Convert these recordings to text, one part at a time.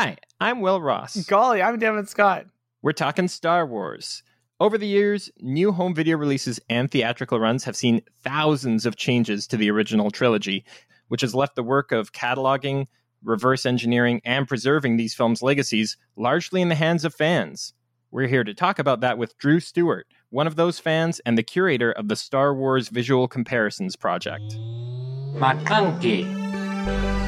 Hi, I'm Will Ross. Golly, I'm Devin Scott. We're talking Star Wars. Over the years, new home video releases and theatrical runs have seen thousands of changes to the original trilogy, which has left the work of cataloging, reverse engineering, and preserving these films' legacies largely in the hands of fans. We're here to talk about that with Drew Stewart, one of those fans and the curator of the Star Wars Visual Comparisons Project. McClunky.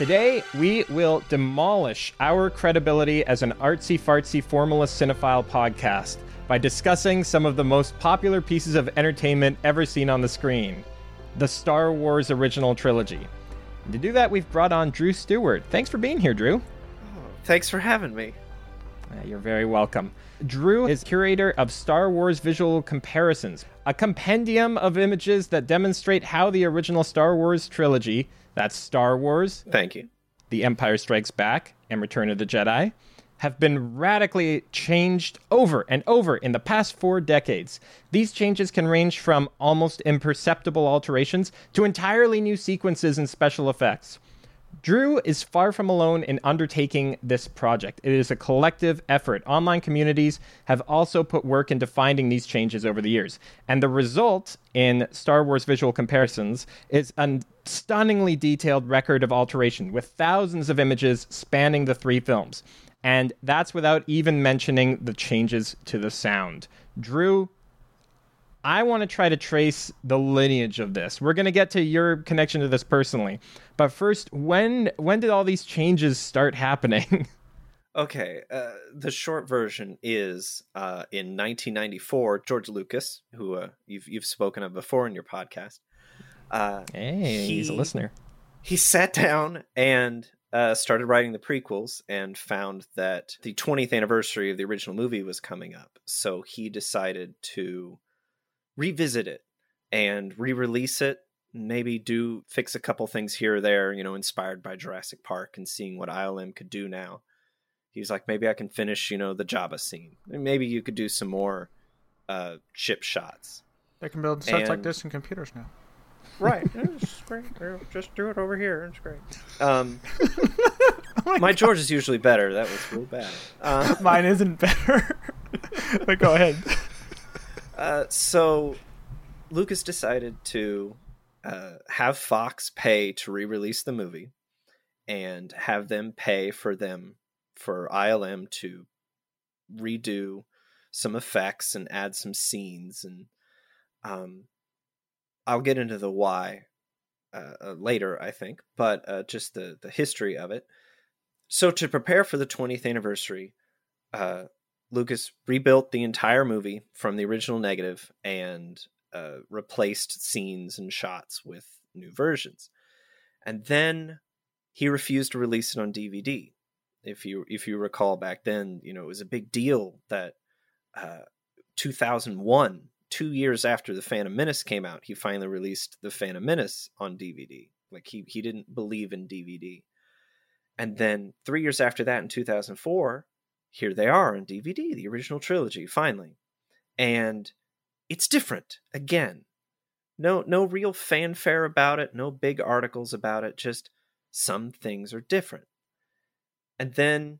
Today, we will demolish our credibility as an artsy fartsy formalist cinephile podcast by discussing some of the most popular pieces of entertainment ever seen on the screen the Star Wars original trilogy. And to do that, we've brought on Drew Stewart. Thanks for being here, Drew. Thanks for having me. Uh, You're very welcome. Drew is curator of Star Wars Visual Comparisons, a compendium of images that demonstrate how the original Star Wars trilogy, that's Star Wars, Thank you. The Empire Strikes Back, and Return of the Jedi, have been radically changed over and over in the past four decades. These changes can range from almost imperceptible alterations to entirely new sequences and special effects. Drew is far from alone in undertaking this project. It is a collective effort. Online communities have also put work into finding these changes over the years. And the result in Star Wars visual comparisons is a stunningly detailed record of alteration with thousands of images spanning the three films. And that's without even mentioning the changes to the sound. Drew, I want to try to trace the lineage of this. We're going to get to your connection to this personally. But first, when when did all these changes start happening? Okay, uh, the short version is uh, in 1994. George Lucas, who uh, you've you've spoken of before in your podcast, uh, hey, he's a listener. he sat down and uh, started writing the prequels and found that the 20th anniversary of the original movie was coming up. So he decided to revisit it and re-release it. Maybe do fix a couple things here or there, you know, inspired by Jurassic Park and seeing what ILM could do now. He was like, maybe I can finish, you know, the Jabba scene. And Maybe you could do some more uh, ship shots. They can build sets like this in computers now. Right. it's great. Just do it over here. It's great. Um, Oh my George is usually better. That was real bad. Uh, Mine isn't better. but go ahead. Uh, so Lucas decided to uh, have Fox pay to re-release the movie, and have them pay for them for ILM to redo some effects and add some scenes and um, I'll get into the why uh, uh, later, I think, but uh, just the the history of it. So to prepare for the 20th anniversary, uh, Lucas rebuilt the entire movie from the original negative and uh, replaced scenes and shots with new versions, and then he refused to release it on DVD. If you if you recall back then, you know it was a big deal that uh, 2001 two years after the Phantom Menace came out, he finally released the Phantom Menace on DVD. Like he he didn't believe in DVD. And then three years after that, in 2004, here they are on DVD, the original trilogy, finally. And it's different again. No no real fanfare about it, no big articles about it, just some things are different. And then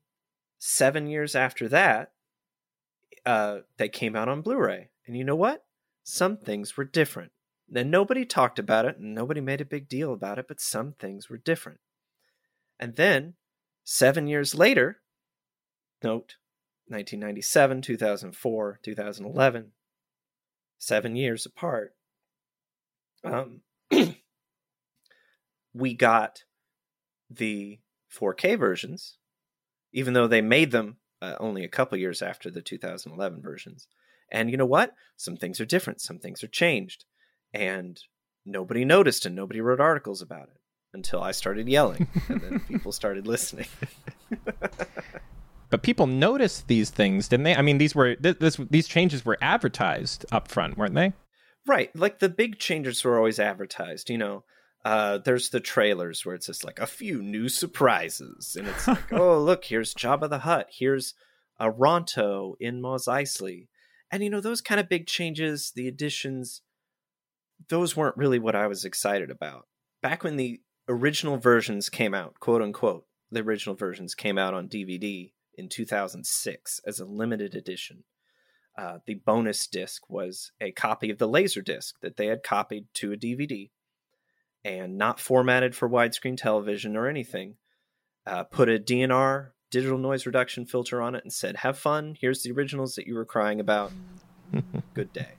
seven years after that, uh, they came out on Blu-ray. And you know what? Some things were different. Then nobody talked about it and nobody made a big deal about it, but some things were different. And then, seven years later, note 1997, 2004, 2011, seven years apart, um, we got the 4K versions, even though they made them uh, only a couple years after the 2011 versions. And you know what? Some things are different, some things are changed. And nobody noticed and nobody wrote articles about it until I started yelling and then people started listening. But people noticed these things, didn't they? I mean, these were th- this, these changes were advertised up front, weren't they? Right. Like the big changes were always advertised, you know. uh, there's the trailers where it's just like a few new surprises, and it's like, oh look, here's Jabba the Hutt, here's a Ronto in Mos Eisley, and you know those kind of big changes, the additions, those weren't really what I was excited about. Back when the original versions came out, quote unquote, the original versions came out on DVD in 2006 as a limited edition. Uh, the bonus disc was a copy of the laser disc that they had copied to a DVD and not formatted for widescreen television or anything. Uh, put a DNR digital noise reduction filter on it and said, "Have fun. Here's the originals that you were crying about. Good day."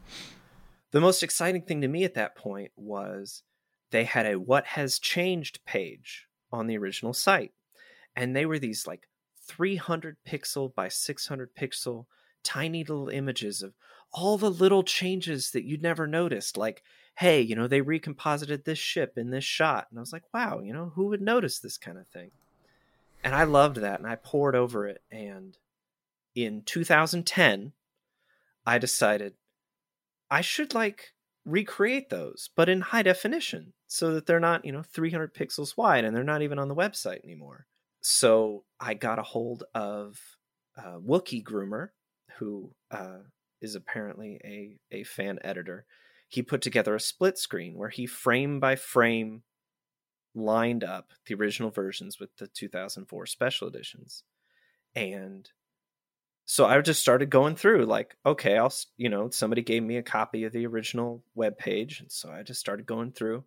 The most exciting thing to me at that point was they had a what has changed page on the original site. And they were these like 300 pixel by 600 pixel tiny little images of all the little changes that you'd never noticed. Like, hey, you know, they recomposited this ship in this shot. And I was like, wow, you know, who would notice this kind of thing? And I loved that and I poured over it. And in 2010, I decided I should like recreate those, but in high definition so that they're not, you know, 300 pixels wide and they're not even on the website anymore. So I got a hold of uh, Wookie Groomer, who uh, is apparently a, a fan editor. He put together a split screen where he frame by frame lined up the original versions with the 2004 special editions. And so I just started going through like, okay, I'll, you know, somebody gave me a copy of the original web page. And so I just started going through.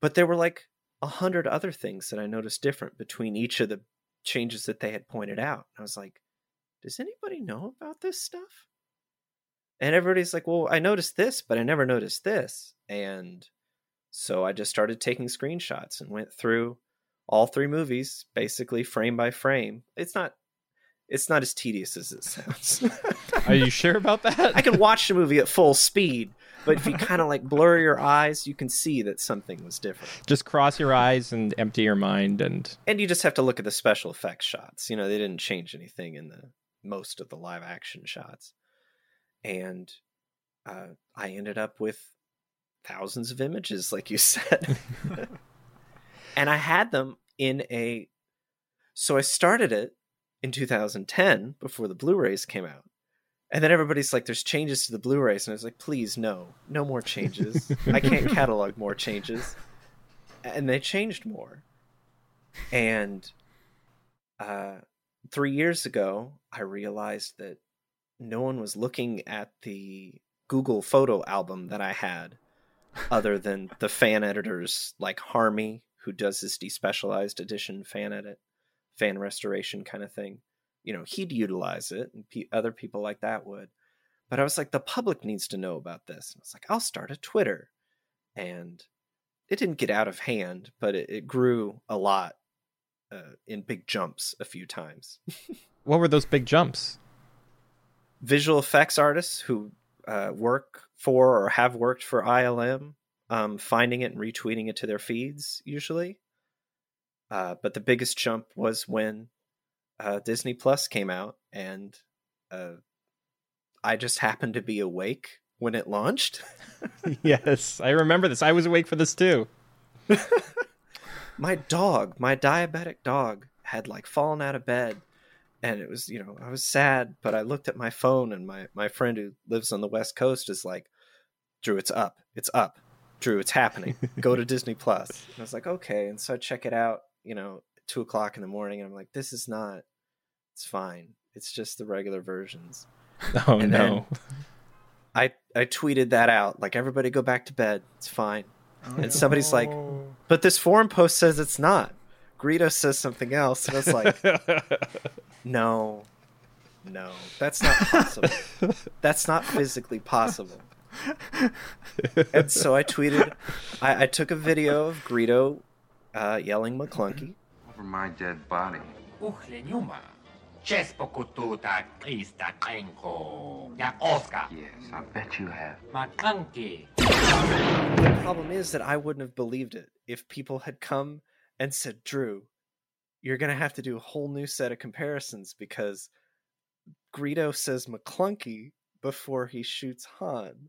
But there were like a hundred other things that I noticed different between each of the changes that they had pointed out. I was like, does anybody know about this stuff? And everybody's like, well, I noticed this, but I never noticed this. And so I just started taking screenshots and went through all three movies basically frame by frame. It's not it's not as tedious as it sounds. Are you sure about that? I can watch the movie at full speed, but if you kind of like blur your eyes, you can see that something was different. Just cross your eyes and empty your mind and And you just have to look at the special effects shots. You know, they didn't change anything in the most of the live action shots. And uh, I ended up with thousands of images, like you said. and I had them in a. So I started it in 2010 before the Blu rays came out. And then everybody's like, there's changes to the Blu rays. And I was like, please, no, no more changes. I can't catalog more changes. And they changed more. And uh, three years ago, I realized that no one was looking at the Google photo album that I had, other than the fan editors like Harmy, who does this despecialized edition fan edit, fan restoration kind of thing. You know, he'd utilize it, and pe- other people like that would. But I was like, the public needs to know about this. And I was like, I'll start a Twitter. And it didn't get out of hand, but it, it grew a lot uh, in big jumps a few times. what were those big jumps? Visual effects artists who uh, work for or have worked for ILM, um, finding it and retweeting it to their feeds usually. Uh, but the biggest jump was when uh, Disney Plus came out, and uh, I just happened to be awake when it launched. yes, I remember this. I was awake for this too. my dog, my diabetic dog, had like fallen out of bed. And it was, you know, I was sad, but I looked at my phone and my, my friend who lives on the West Coast is like, Drew, it's up. It's up. Drew, it's happening. Go to Disney Plus. And I was like, okay. And so I check it out, you know, two o'clock in the morning. And I'm like, this is not, it's fine. It's just the regular versions. Oh, And no. I, I tweeted that out. Like, everybody go back to bed. It's fine. And somebody's like, but this forum post says it's not. Greedo says something else. And I was like, no, no, that's not possible. that's not physically possible. and so I tweeted, I, I took a video of Greedo uh, yelling McClunky. Over my dead body. Uchleniuma. Chespokututa Krista Krenko. Ya Oscar. Yes, I bet you have. Makanki. The problem is that I wouldn't have believed it if people had come and said, Drew, you're going to have to do a whole new set of comparisons because Greedo says McClunky before he shoots Han.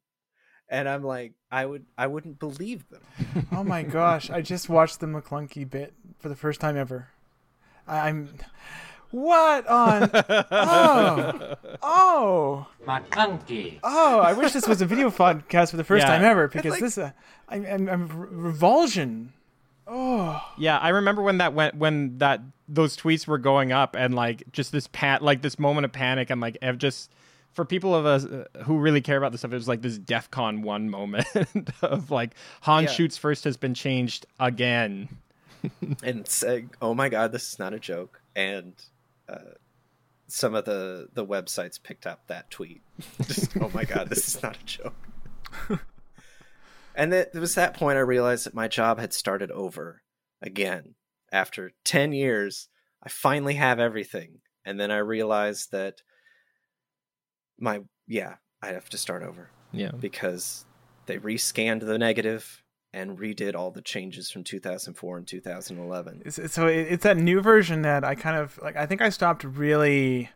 and I'm like, I would, I wouldn't believe them. Oh my gosh! I just watched the McClunky bit for the first time ever. I- I'm. What on? Oh, oh, my McClunky. oh! I wish this was a video podcast for the first Yeah. time ever because like- this, uh, I'm, I'm, I'm revulsion. Oh, Yeah, I remember when that went when that those tweets were going up and like just this pat like this moment of panic and like I've just for people of us uh, who really care about this stuff, it was like this DEFCON one moment of like Han Yeah. shoots first has been changed again. and say, "Oh my god, this is not a joke." And uh, some of the the websites picked up that tweet. Just, "Oh my god, this is not a joke." and it, it was that point I realized that my job had started over again after ten years. I finally have everything, and then I realized that my yeah, I have to start over Yeah. because they rescanned the negative and redid all the changes from 2004 and 2011. So it's that new version that I kind of like. I think I stopped really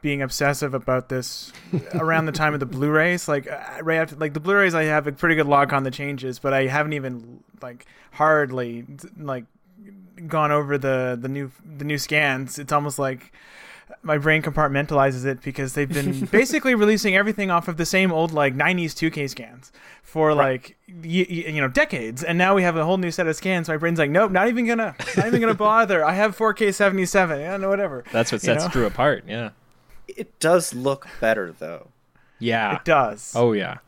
being obsessive about this around the time of the Blu-rays. Like uh, right after, like the Blu-rays, I have a pretty good log on the changes, but I haven't even like hardly like gone over the the new the new scans. It's almost like my brain compartmentalizes it because they've been basically releasing everything off of the same old like 90s 2K scans for like y- y- you know decades and now we have a whole new set of scans my brain's like nope not even gonna not even gonna bother I have 4K 77 yeah no whatever That's what You sets know? Drew apart. Yeah. It does look better though. Yeah. it does Oh yeah.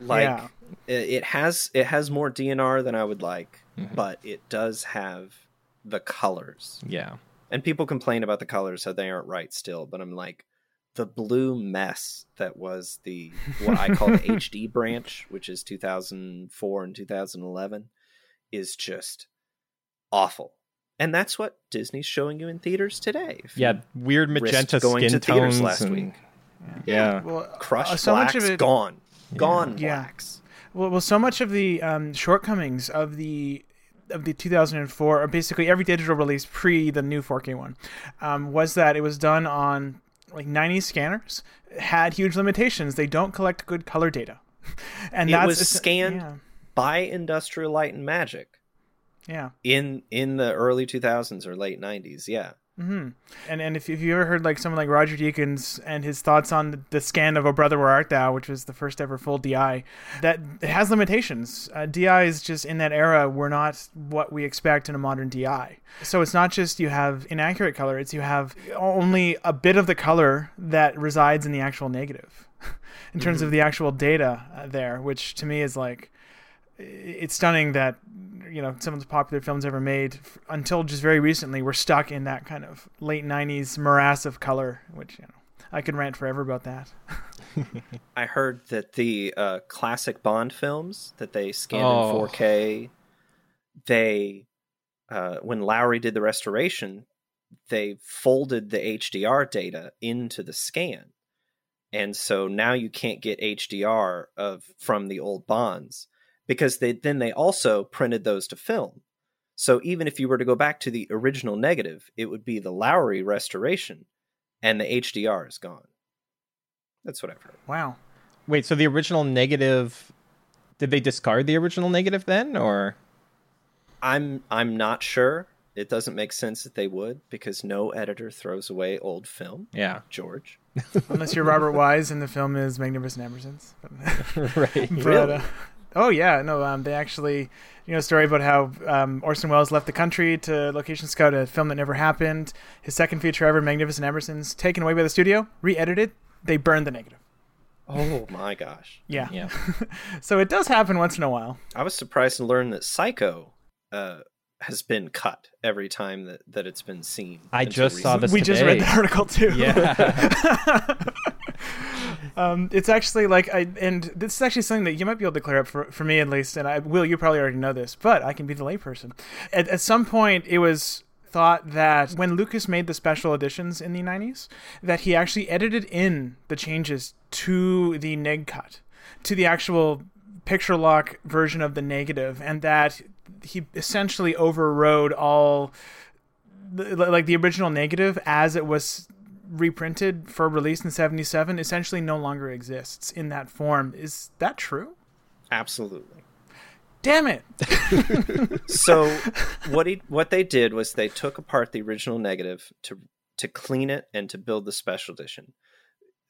Like Yeah. it, it has it has more DNR than I would like, Mm-hmm. but it does have the colors. Yeah. And people complain about the colors how they aren't right still, but I'm like the blue mess that was the what I call the HD branch, which is 2004 and 2011 is just awful. And that's what Disney's showing you in theaters today. If Yeah. Weird magenta going skin to theaters tones. last and- week. Yeah. well Crushed uh, so blacks much of it gone. Gone Yeah. blacks. Well, well, so much of the um, shortcomings of the of the 2004, or basically every digital release pre the new 4K one, um, was that it was done on like 90 scanners, had huge limitations. They don't collect good color data, and It that's was scanned Yeah, By Industrial Light and Magic yeah. in in the early 2000s or late 90s. Yeah. And and if, if you ever heard like someone like Roger Deakins and his thoughts on the, the scan of "Oh Brother Where Art Thou," which was the first ever full DI, that it has limitations. Uh, DIs just in that era were not what we expect in a modern DI. So it's not just you have inaccurate color; it's you have only a bit of the color that resides in the actual negative, in terms of the actual data uh, there, which to me is like it's stunning that you know some of the popular films ever made f- until just very recently were stuck in that kind of late 90s morass of color which you know i could rant forever about that. I heard that the uh, classic Bond films that they scanned Oh. in 4K, they uh, when Lowry did the restoration, they folded the HDR data into the scan, and so now you can't get HDR of from the old Bonds because they then they also printed those to film. So even if you were to go back to the original negative, it would be the Lowry restoration, and the HDR is gone. That's what I've heard. wow Wait, so the original negative did they discard the original negative then or I'm I'm not sure. It doesn't make sense that they would because no editor throws away old film. Yeah. George. unless you're robert wise and the film is Magnificent Ambersons but, right. but, uh, oh yeah no um, they actually you know a story about how um, orson welles left the country to location scout a film that never happened his second feature ever Magnificent Ambersons taken away by the studio re-edited they burned the negative Oh my gosh. yeah Yeah. so it does happen once in a while I was surprised to learn that Psycho uh, has been cut every time that, that it's been seen. I until just saw recently. this we just read the article too. Yeah. um, it's actually like I and this is actually something that you might be able to clear up for for me at least. And I will. You probably already know this, but I can be the layperson. At, at some point, it was thought that when Lucas made the special editions in the 90s, that he actually edited in the changes to the neg cut, to the actual picture lock version of the negative, and that he essentially overrode all the, like the original negative as it was reprinted for release in 77 essentially no longer exists in that form is that true Absolutely. Damn it! So what he what they did was they took apart the original negative to to clean it and to build the special edition.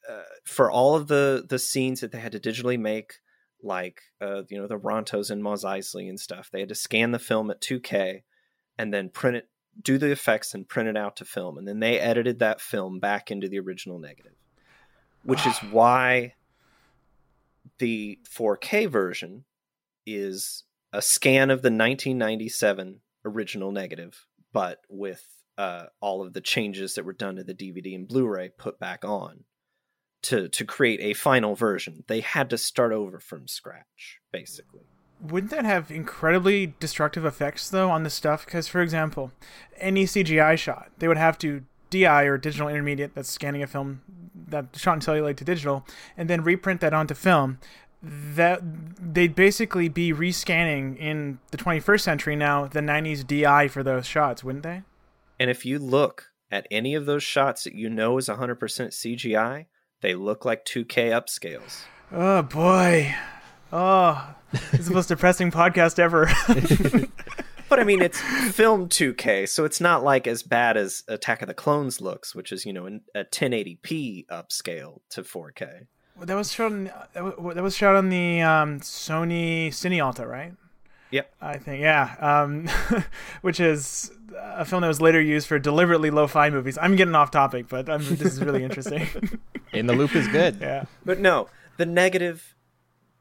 Uh, for all of the the scenes that they had to digitally make, like uh, you know the Rontos and Mos Eisley and stuff, they had to scan the film at 2K and then print it, do the effects and print it out to film, and then they edited that film back into the original negative, which is why the 4K version is a scan of the 1997 original negative, but with uh, all of the changes that were done to the DVD and Blu-ray put back on to to create a final version. They had to start over from scratch, basically. Wouldn't that have incredibly destructive effects though on the stuff? Because, for example, any CGI shot, they would have to DI or digital intermediate that's scanning a film that shot in celluloid to digital, and then reprint that onto film. That they'd basically be rescanning in the 21st century now the 90s DI for those shots, wouldn't they? And if you look at any of those shots that you know is 100% CGI, they look like 2K upscales. Oh boy. Oh, this is the most depressing podcast ever. But I mean, it's film 2K, so it's not like as bad as Attack of the Clones looks, which is you know a 1080p upscale to 4K. that was shot on that was shot on the um, Sony Cine Alta, right? Yep. I think yeah, um, which is a film that was later used for deliberately lo-fi movies. I'm getting off topic, but um this is really interesting. In the loop is good. yeah. But no, the negative,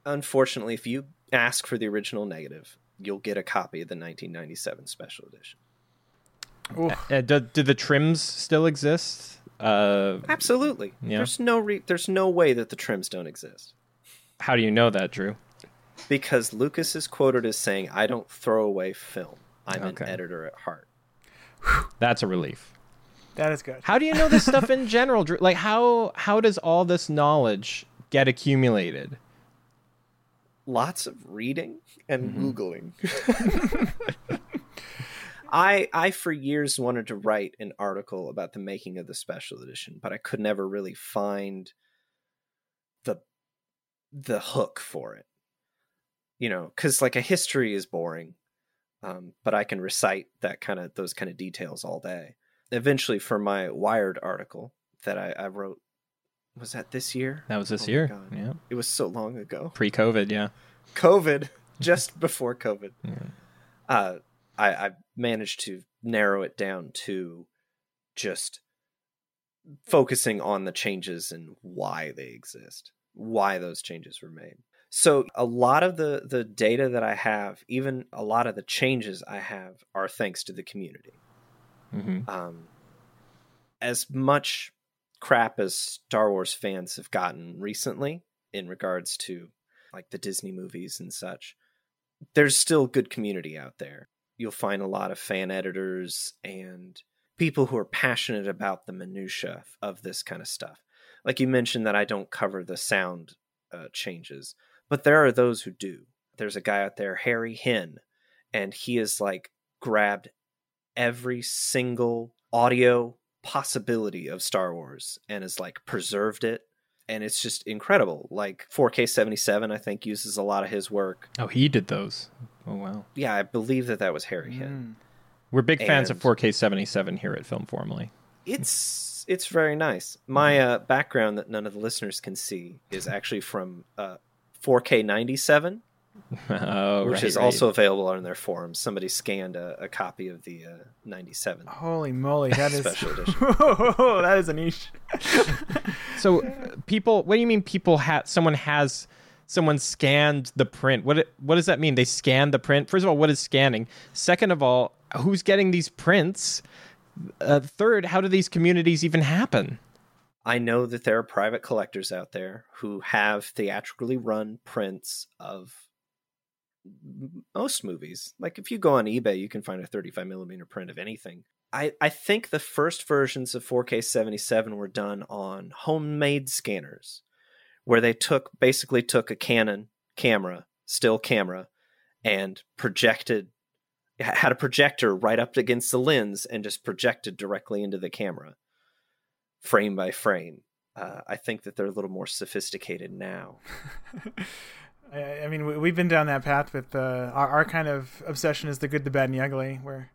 unfortunately, if you ask for the original negative, you'll get a copy of the 1997 special edition. Ooh. Uh, do, do the trims still exist? Uh, Absolutely. Yeah. There's no re- there's no way that the trims don't exist. how do you know that, Drew? Because Lucas is quoted as saying, I don't throw away film. I'm Okay. an editor at heart. That's a relief. That is good. How do you know this stuff in general, Drew? Like how how does all this knowledge get accumulated? Lots of reading and Googling. I I for years wanted to write an article about the making of the special edition, but I could never really find the the hook for it. You know, because like a history is boring, um, but I can recite that kind of those kind of details all day. Eventually, for my Wired article that I, I wrote, was that this year? That was this Oh year. Yeah. It was so long ago. Pre-COVID, yeah. COVID, just before COVID. Yeah. Uh, I, I managed to narrow it down to just focusing on the changes and why they exist, why those changes were made. So a lot of the the data that I have, even a lot of the changes I have, are thanks to the community. hmm Um, as much crap as Star Wars fans have gotten recently in regards to like the Disney movies and such, there's still good community out there. You'll find a lot of fan editors and people who are passionate about the minutia of this kind of stuff. Like you mentioned that I don't cover the sound uh, changes, but there are those who do. There's a guy out there, Harry Hinn, and he has like grabbed every single audio possibility of Star Wars and has like preserved it. And it's just incredible. Like 4K 77, I think, uses a lot of his work. Oh, he did those. Oh wow. Yeah, I believe that that was Harry Hinn. Mm. We're big fans of 4K 77 here at Film Formally. It's it's very nice. My uh, background that none of the listeners can see is actually from uh, 4K 97, oh, which right, is right. also available on their forums. Somebody scanned a, a copy of the uh, 97. Holy moly, that is Special edition. that is a niche. So uh, people, what do you mean? People had someone has someone scanned the print. What what does that mean? They scanned the print. First of all, what is scanning? Second of all, who's getting these prints? Uh, third, how do these communities even happen? I know that there are private collectors out there who have theatrically run prints of m- most movies. Like if you go on eBay, you can find a 35 millimeter print of anything. I, I think the first versions of 4K 77 were done on homemade scanners, where they took basically took a Canon camera, still camera, and projected had a projector right up against the lens and just projected directly into the camera frame by frame. Uh, I think that they're a little more sophisticated now. I, I mean, we, we've been down that path with uh, our, our kind of obsession is the good, the bad, and the ugly, where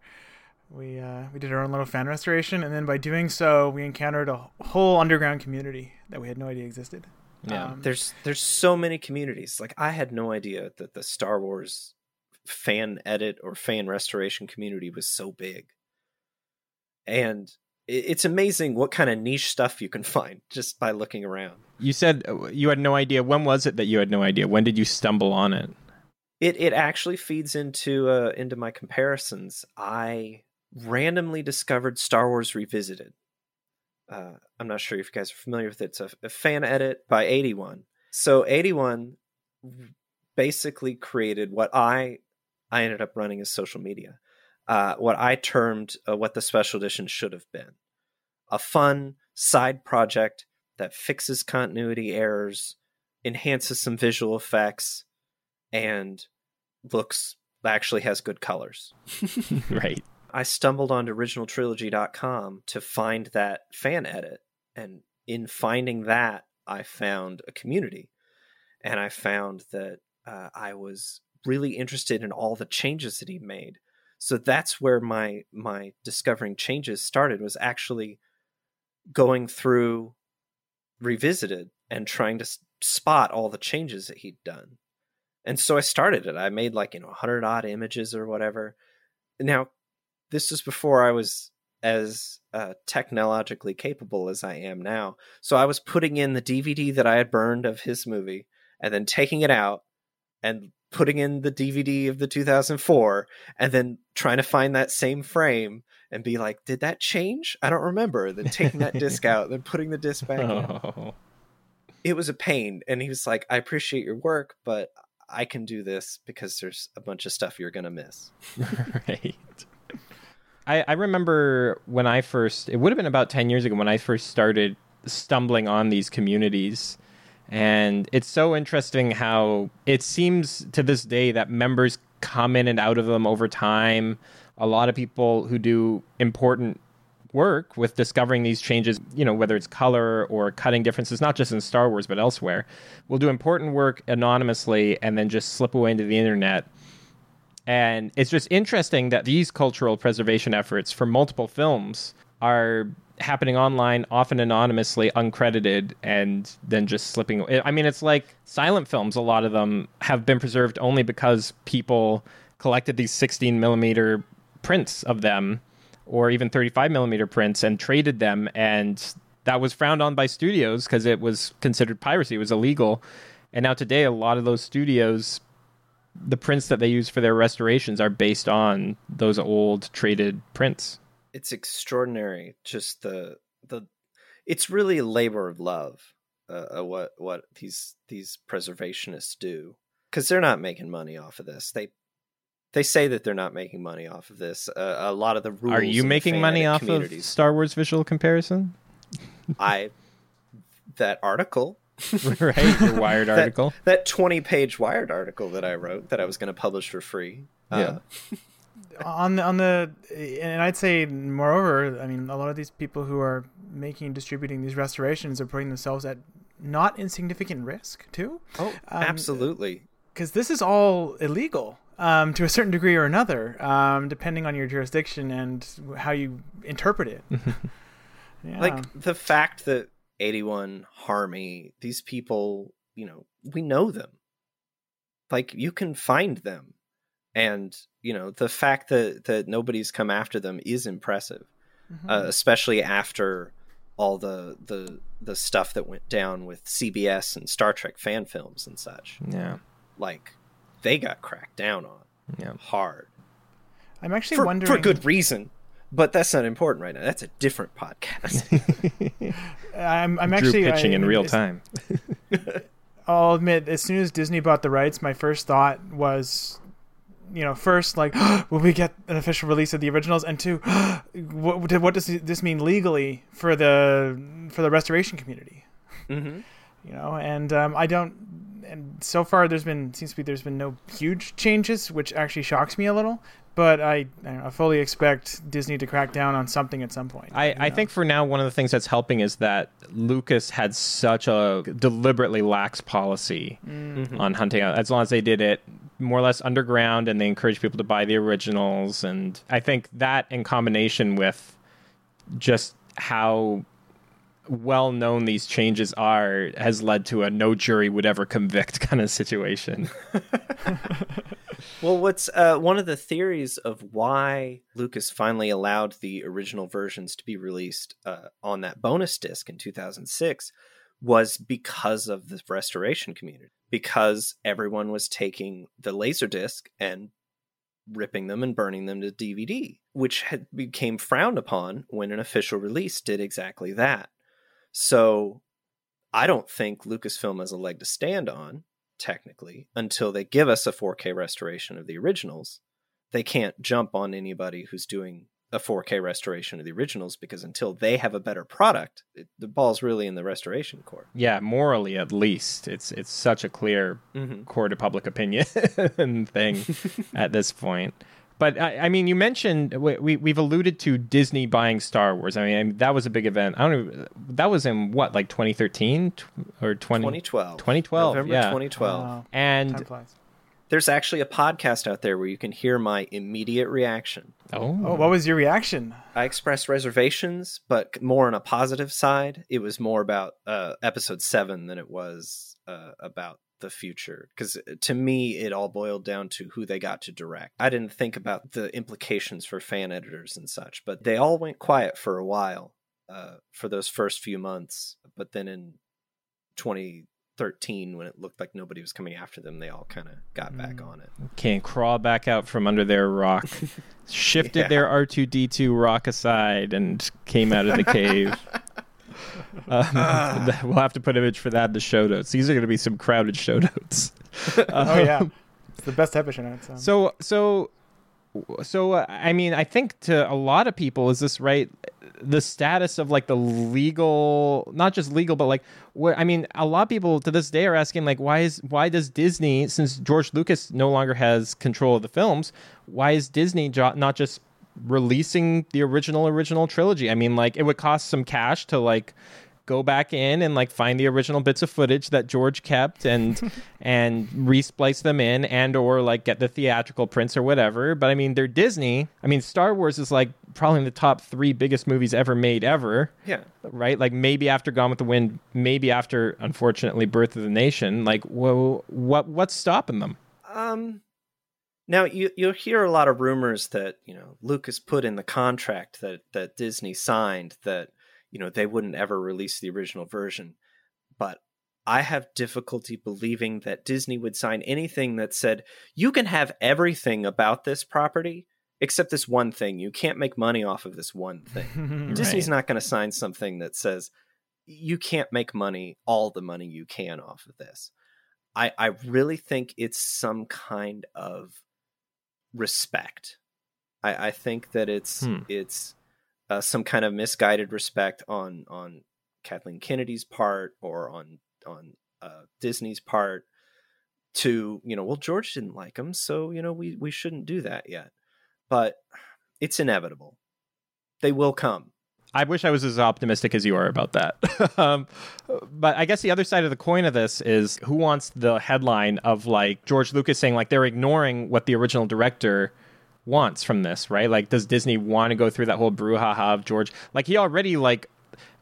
we uh, we did our own little fan restoration, and then by doing so, we encountered a whole underground community that we had no idea existed. Yeah. Um, There's there's so many communities. Like I had no idea that the Star Wars fan edit or fan restoration community was so big. And i- it's amazing what kind of niche stuff you can find just by looking around. You said uh, you had no idea. When was it that you had no idea? When did you stumble on it? It it actually feeds into uh into my comparisons. I randomly discovered Star Wars Revisited. Uh, I'm not sure if you guys are familiar with it. It's a, a fan edit by Adywan. So Adywan basically created what I I ended up running as social media. Uh, what I termed uh, what the special edition should have been. A fun side project that fixes continuity errors, enhances some visual effects, and looks actually has good colors. right. I stumbled onto originaltrilogy.com to find that fan edit. And in finding that, I found a community. And I found that uh, I was really interested in all the changes that he made. So that's where my my discovering changes started was actually going through revisited and trying to spot all the changes that he'd done. And so I started it. I made like, you know, 100 odd images or whatever. Now, this was before I was as uh, technologically capable as I am now. So I was putting in the DVD that I had burned of his movie and then taking it out and putting in the DVD of the 2004 and then trying to find that same frame and be like, did that change? I don't remember. Then taking that disc out, then putting the disc back in. Oh. It was a pain. And he was like, I appreciate your work, but I can do this because there's a bunch of stuff you're going to miss. right. I, I remember when I first, it would have been about 10 years ago when I first started stumbling on these communities. And it's so interesting how it seems to this day that members come in and out of them over time. A lot of people who do important work with discovering these changes, you know, whether it's color or cutting differences, not just in Star Wars, but elsewhere, will do important work anonymously and then just slip away into the internet. And it's just interesting that these cultural preservation efforts for multiple films are happening online, often anonymously, uncredited, and then just slipping. I mean, it's like silent films. A lot of them have been preserved only because people collected these 16 millimeter prints of them, or even 35 millimeter prints, and traded them. And that was frowned on by studios because it was considered piracy. It was illegal. And now today, a lot of those studios the prints that they use for their restorations are based on those old traded prints. It's extraordinary just the the it's really a labor of love uh, uh, what what these these preservationists do because they're not making money off of this they they say that they're not making money off of this uh, a lot of the rules Are you making money off of Star Wars visual comparison? i that article right, your Wired That- article. that 20 page wired article that i wrote that i was going to publish for free uh, on the, on the and I'd say moreover, I mean a lot of these people who are making and distributing these restorations are putting themselves at not insignificant risk too. oh Um, absolutely because this is all illegal um, to a certain degree or another, um, depending on your jurisdiction and how you interpret it. yeah. like the fact that Adywan harmy these people you know we know them like you can find them and you know the fact that that nobody's come after them is impressive Mhm. uh, especially after all the the the stuff that went down with CBS and Star Trek fan films and such Yeah, like they got cracked down on yeah. hard I'm actually for, wondering for good reason but that's not important right now that's a different podcast I'm, I'm Drew actually pitching I in real time. I'll admit, as soon as Disney bought the rights, my first thought was, you know, first like, will we get an official release of the originals, and two, what, what does this mean legally for the for the restoration community? hmm You know, and um, I don't. And so far, there's been seems to be there's been no huge changes, which actually shocks me a little. But I, I, know, I fully expect Disney to crack down on something at some point. I, I think for now, one of the things that's helping is that Lucas had such a deliberately lax policy Mm-hmm. on hunting out. As long as they did it more or less underground and they encouraged people to buy the originals. And I think that in combination with just how well known these changes are has led to a no jury would ever convict kind of situation. Well, what's uh, one of the theories of why Lucas finally allowed the original versions to be released uh, on that bonus disc in 2006 was because of the restoration community. Because everyone was taking the laser disc and ripping them and burning them to DVD, which had became frowned upon when an official release did exactly that. So I don't think Lucasfilm has a leg to stand on technically until they give us a 4K restoration of the originals. They can't jump on anybody who's doing a 4K restoration of the originals because until they have a better product, it, the ball's really in the restoration court. yeah, morally at least, it's it's such a clear Mhm. court of public opinion thing at this point. But I, I mean, you mentioned we, we we've alluded to Disney buying Star Wars. I mean, I mean, that was a big event. I don't know. That was in what, like 2013 or 20, 2012. 2012, November yeah. 2012. Wow. And There's actually a podcast out there where you can hear my immediate reaction. oh, Oh, what was your reaction? I expressed reservations, but more on a positive side. It was more about uh, episode seven than it was uh, about the future. Because to me, it all boiled down to who they got to direct. I didn't think about the implications for fan editors and such, but they all went quiet for a while uh, for those first few months. But then in 2013, when it looked like nobody was coming after them, they all kind of got back on it. can't crawl back out from under their rock, shifted Yeah. their R two D two rock aside, and came out of the cave. Um, we'll have to put image for that in the show notes. These are going to be some crowded show notes. Oh yeah, it's the best episode. I'd say. So so so uh, I mean I think to a lot of people is this right the status of like the legal not just legal but like what I mean a lot of people to this day are asking like why is why does Disney since George Lucas no longer has control of the films why is Disney jo- not just releasing the original original trilogy I mean like it would cost some cash to like go back in and like find the original bits of footage that George kept and and resplice them in and or like get the theatrical prints or whatever. But I mean, they're Disney. I mean, Star Wars is like probably in the top three biggest movies ever made ever. Yeah. Right? Like maybe after Gone with the Wind, maybe after unfortunately Birth of the Nation. Like, whoa, what what's stopping them? Um, now you you'll hear a lot of rumors that you know Lucas put in the contract that that Disney signed that you know they wouldn't ever release the original version, but I have difficulty believing that Disney would sign anything that said you can have everything about this property except this one thing. You can't make money off of this one thing. Disney's not going to sign something that says you can't make money, all the money you can off of this. I, I really think it's some kind of respect. I, I think that it's Hmm. it's uh, some kind of misguided respect on on Kathleen Kennedy's part or on on uh, Disney's part to you know well George didn't like him so you know we we shouldn't do that yet but it's inevitable they will come I wish I was as optimistic as you are about that. um, but I guess the other side of the coin of this is who wants the headline of like George Lucas saying like they're ignoring what the original director wants from this, right? Like, does Disney want to go through that whole brouhaha of George? Like, he already like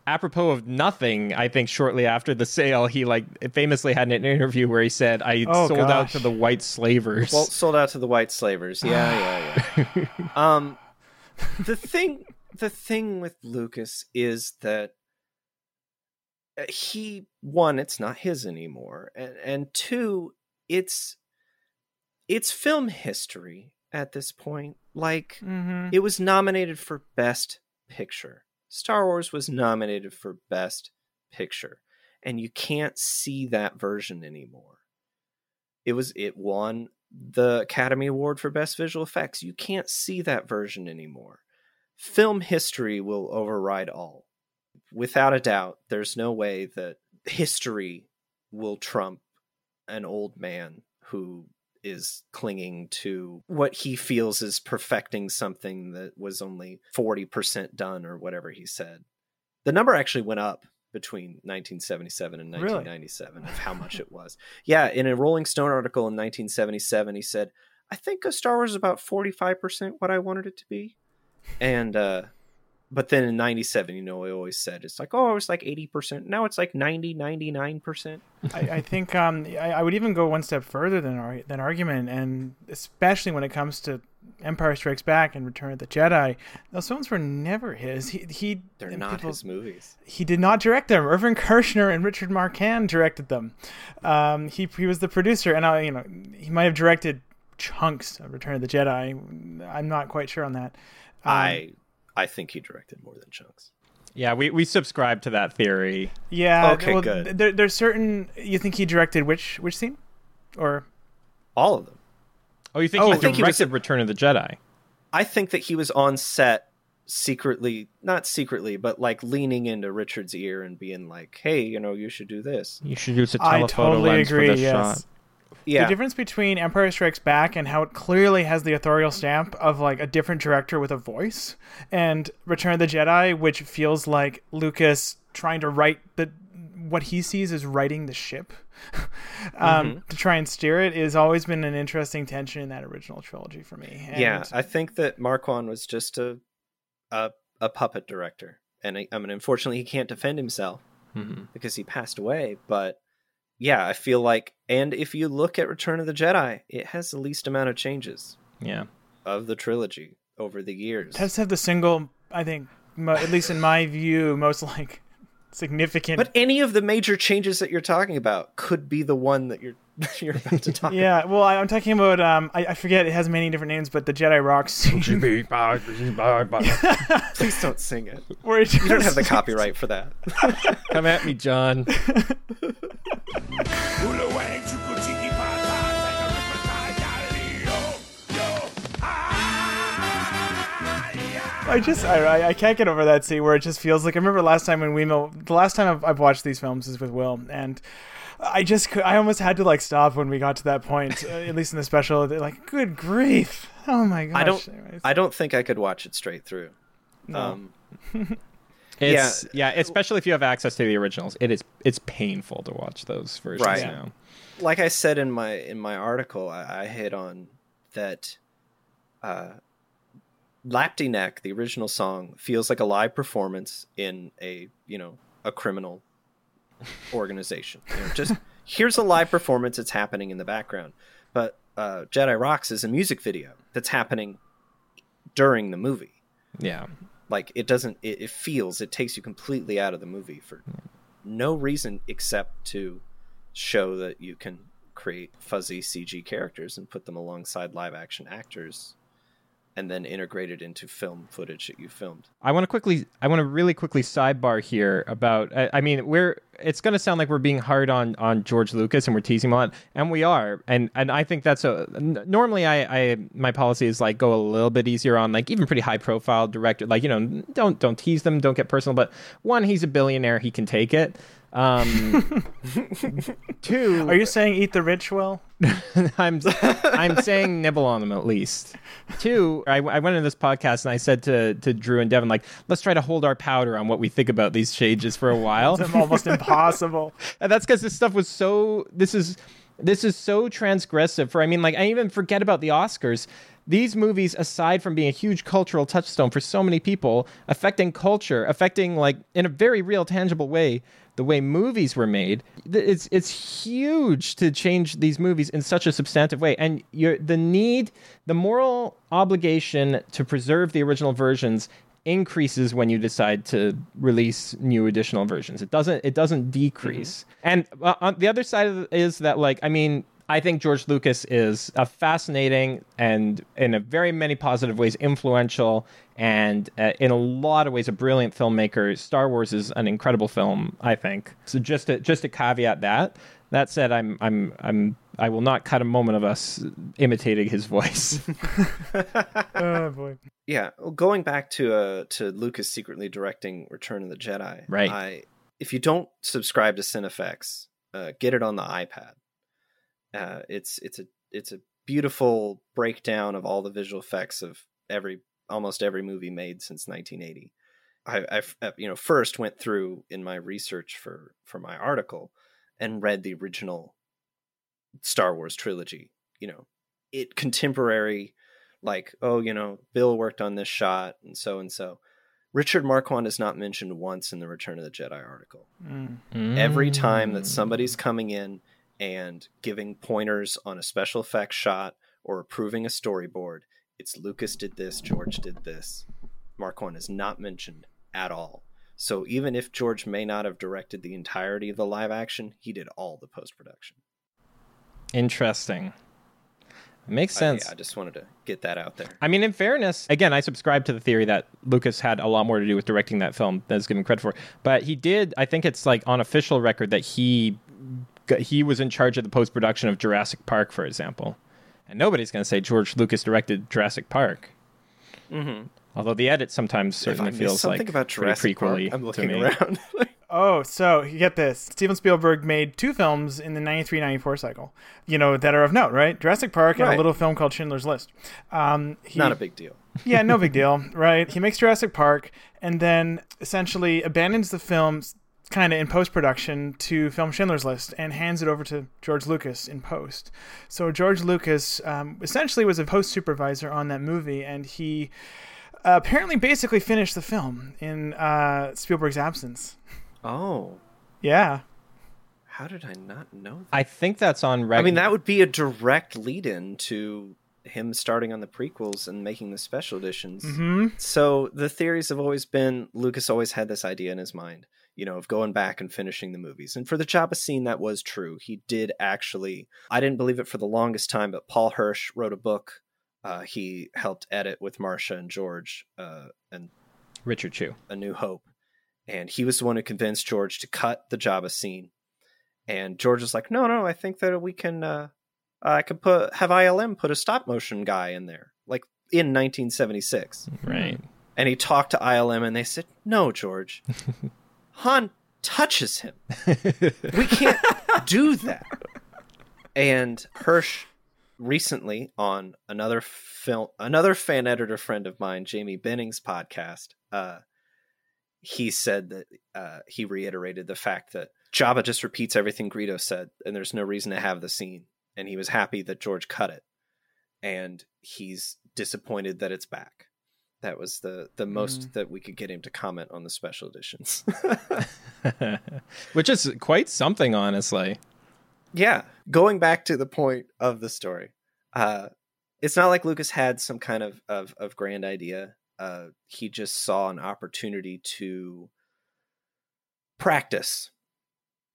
apropos of nothing. I think shortly after the sale, he like famously had an interview where he said, "I Oh, sold out to the white slavers." well sold out to the white slavers yeah yeah yeah um the thing the thing with lucas is that uh, he one it's not his anymore and and two it's it's film history at this point. Like Mm-hmm. it was nominated for best picture. Star wars was nominated for best picture and you can't see that version anymore. It was it won the academy award for best visual effects. You can't see that version anymore film history will override all without a doubt there's no way that history will trump an old man who is clinging to what he feels is perfecting something that was only 40% done or whatever he said. The number actually went up between 1977 and Really? 1997 of how much it was. Yeah, in a Rolling Stone article in 1977 he said, "I think a Star Wars is about 45% what I wanted it to be." And uh but then in 97, you know, I always said it's like, oh, it was like 80%. Now it's like 90, 99%. I, I think um, I, I would even go one step further than ar- than argument, and especially when it comes to Empire Strikes Back and Return of the Jedi, those films were never his. He he They're not people- his movies. He did not direct them. Irvin Kershner and Richard Marquand directed them. Um, he he was the producer, and I you know he might have directed chunks of Return of the Jedi. I'm not quite sure on that. Um, I I think he directed more than chunks. Yeah, we, we subscribe to that theory. yeah. Okay, well, good. There, there's certain. You think he directed which which scene, or All of them. Oh, you think Oh, he I think directed he was- Return of the Jedi? I think that he was on set secretly, not secretly, but like leaning into Richard's ear and being like, "Hey, you know, you should do this." You should use a I telephoto totally lens agree. for this yes. shot. Yeah, The difference between Empire Strikes Back and how it clearly has the authorial stamp of like a different director with a voice, and Return of the Jedi, which feels like Lucas trying to write the what he sees as writing the ship um, to try and steer it, has always been an interesting tension in that original trilogy for me. And yeah. I think that Marquand was just a a, a puppet director, and I, I mean, unfortunately, he can't defend himself Mhm. because he passed away. But yeah, I feel like, and if you look at Return of the Jedi, it has the least amount of changes Yeah. of the trilogy over the years. does have the single, I think, mo- at least in my view, most like significant But any of the major changes that you're talking about could be the one that you're you're about to talk about. Yeah, well, I, I'm talking about. Um, I, I forget it has many different names, but the Jedi Rock scene Please don't sing it. where it You don't have the copyright for that. Come at me, John. I just, I, I, can't get over that scene where it just feels like. I remember last time when we, the last time I've, I've watched these films is with Will, and I just, I almost had to like stop when we got to that point. uh, at least in the special, they're like, good grief! Oh my gosh! I don't Anyways. I don't think I could watch it straight through. No. Um, It's yeah. especially if you have access to the originals. It is it's painful to watch those versions Right. now. like I said in my in my article, I, I hit on that uh Lapti Nek, the original song, feels like a live performance in a, you know, a criminal organization. You know, just here's a live performance that's happening in the background. But uh, Jedi Rocks is a music video that's happening during the movie. Yeah. Like it doesn't it, it feels it takes you completely out of the movie for no reason except to show that you can create fuzzy CG characters and put them alongside live action actors and then integrate it into film footage that you filmed. I want to quickly, I want to really quickly sidebar here about. I, I mean, we're. It's going to sound like we're being hard on on George Lucas and we're teasing him a lot, and we are. And and I think that's a. Normally, I, I my policy is like go a little bit easier on like even pretty high profile director. Like you know, don't don't tease them, don't get personal. But one, he's a billionaire, he can take it. Um, two, Are you saying eat the rich, Will? I'm I'm saying nibble on them at least. Two, I, I went into this podcast and I said to to Drew and Devin like, let's try to hold our powder on what we think about these changes for a while. It's almost impossible. and that's because this stuff was so. This is this is so transgressive. For I mean, like I even forget about the Oscars. These movies, aside from being a huge cultural touchstone for so many people, affecting culture, affecting like in a very real, tangible way, the way movies were made. It's it's huge to change these movies in such a substantive way, and you're, the need, the moral obligation to preserve the original versions increases when you decide to release new additional versions. It doesn't it doesn't decrease. And uh, on the other side of it is that like I mean I think George Lucas is a fascinating and in a very many positive ways influential and uh, in a lot of ways a brilliant filmmaker. Star Wars is an incredible film, I think. So just to, just to caveat that. That said, I'm I'm I'm I will not cut a moment of us imitating his voice. oh boy. Yeah, well, going back to uh to Lucas secretly directing Return of the Jedi. Right. I if you don't subscribe to Cinefex, uh, get it on the iPad. Uh, it's it's a it's a beautiful breakdown of all the visual effects of every almost every movie made since 1980. I, I you know first went through in my research for for my article and read the original Star Wars trilogy. You know, it contemporary, like oh you know Bill worked on this shot and so and so. Richard Marquand is not mentioned once in the Return of the Jedi article. Mm. Every time that somebody's coming in and giving pointers on a special effects shot or approving a storyboard, it's Lucas did this, George did this. Marquand is not mentioned at all. So even if George may not have directed the entirety of the live action, he did all the post production. Interesting. Makes sense. I, yeah, I just wanted to get that out there. I mean, in fairness, again, I subscribe to the theory that Lucas had a lot more to do with directing that film than is given credit for. But he did. I think it's like on official record that he he was in charge of the post production of Jurassic Park, for example. And nobody's going to say George Lucas directed Jurassic Park. Mm-hmm. Although the edit sometimes certainly feels something like about pretty Jurassic Park, I'm to looking me. around. Oh, so you get this. Steven Spielberg made two films in the 93 94 cycle, you know, that are of note, right? Jurassic Park and a little film called Schindler's List. Um, he, Not a big deal. yeah, no big deal, right? He makes Jurassic Park and then essentially abandons the films kind of in post production to film Schindler's List and hands it over to George Lucas in post. So George Lucas um, essentially was a post supervisor on that movie, and he apparently basically finished the film in uh, Spielberg's absence. Oh, Yeah. how did I not know that? I think that's on record. I mean, that would be a direct lead in to him starting on the prequels and making the special editions. hmm So the theories have always been Lucas always had this idea in his mind, you know, of going back and finishing the movies. And for the Jabba scene, that was true. He did actually, I didn't believe it for the longest time, but Paul Hirsch wrote a book. Uh, he helped edit with Marcia and George uh, and Richard Chew. A New Hope. And he was the one who convinced George to cut the Jabba scene. And George was like, no, no, I think that we can, uh, I could put, have ILM put a stop motion guy in there, like in 1976. Right. And he talked to ILM and they said, no, George. Han touches him. We can't do that. And Hirsch recently on another film another fan editor friend of mine, Jamie Benning's podcast, uh, he said that uh, he reiterated the fact that Jabba just repeats everything Greedo said, and there's no reason to have the scene. And he was happy that George cut it, and he's disappointed that it's back. That was the the most that we could get him to comment on the special editions. Which is quite something, honestly. yeah, going back to the point of the story, uh, it's not like Lucas had some kind of of, of grand idea. Uh, he just saw an opportunity to practice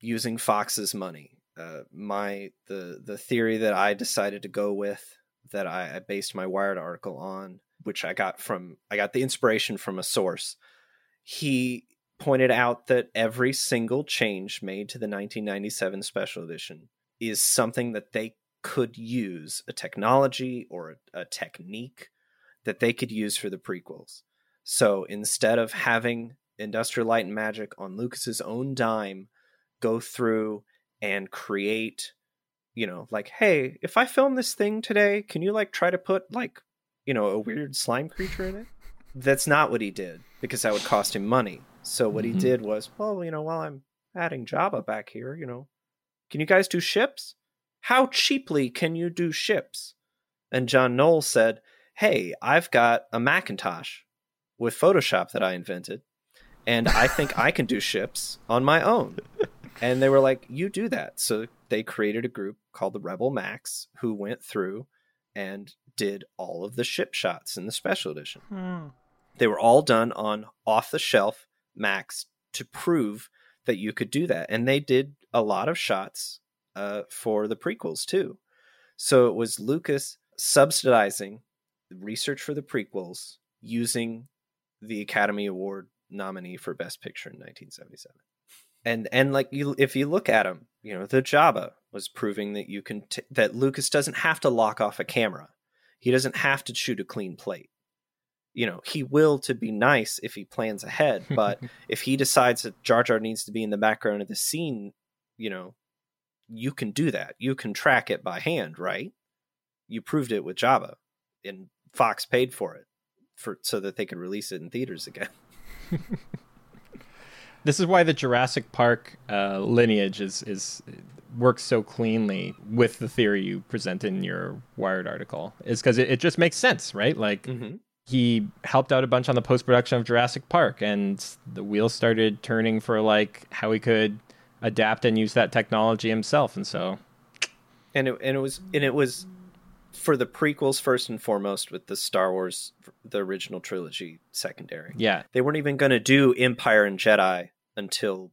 using Fox's money. Uh, my the the theory that I decided to go with that I, I based my Wired article on, which I got from I got the inspiration from a source. He pointed out that every single change made to the 1997 special edition is something that they could use a technology or a, technique that they could use for the prequels. So instead of having Industrial Light and Magic on Lucas's own dime go through and create, you know, like, hey, if I film this thing today, can you like try to put like, you know, a weird slime creature in it? That's not what he did because that would cost him money. So what Mhm. he did was, well, you know, while I'm adding Jabba back here, you know, can you guys do ships? How cheaply can you do ships? And John Knoll said, hey, I've got a Macintosh with Photoshop that I invented, and I think I can do ships on my own. And they were like, you do that. So they created a group called the Rebel Macs who went through and did all of the ship shots in the special edition. Hmm. They were all done on off the shelf Macs to prove that you could do that. And they did a lot of shots uh, for the prequels too. So it was Lucas subsidizing the research for the prequels using the Academy Award nominee for Best Picture in 1977. And and like you, if you look at him, you know the Jabba was proving that you can t- that Lucas doesn't have to lock off a camera. He doesn't have to shoot a clean plate. You know, he will to be nice if he plans ahead, but if he decides that Jar Jar needs to be in the background of the scene, you know, you can do that. You can track it by hand, right? you proved it with Jabba, and Fox paid for it for so that they could release it in theaters again. This is why the Jurassic Park uh, lineage is is works so cleanly with the theory you present in your Wired article. Is because it, it just makes sense, right? Like Mm-hmm. he helped out a bunch on the post production of Jurassic Park, and the wheels started turning for like how he could adapt and use that technology himself. And so, and it and it was and it was for the prequels first and foremost with the Star Wars the original trilogy secondary. yeah, They weren't even going to do Empire and Jedi until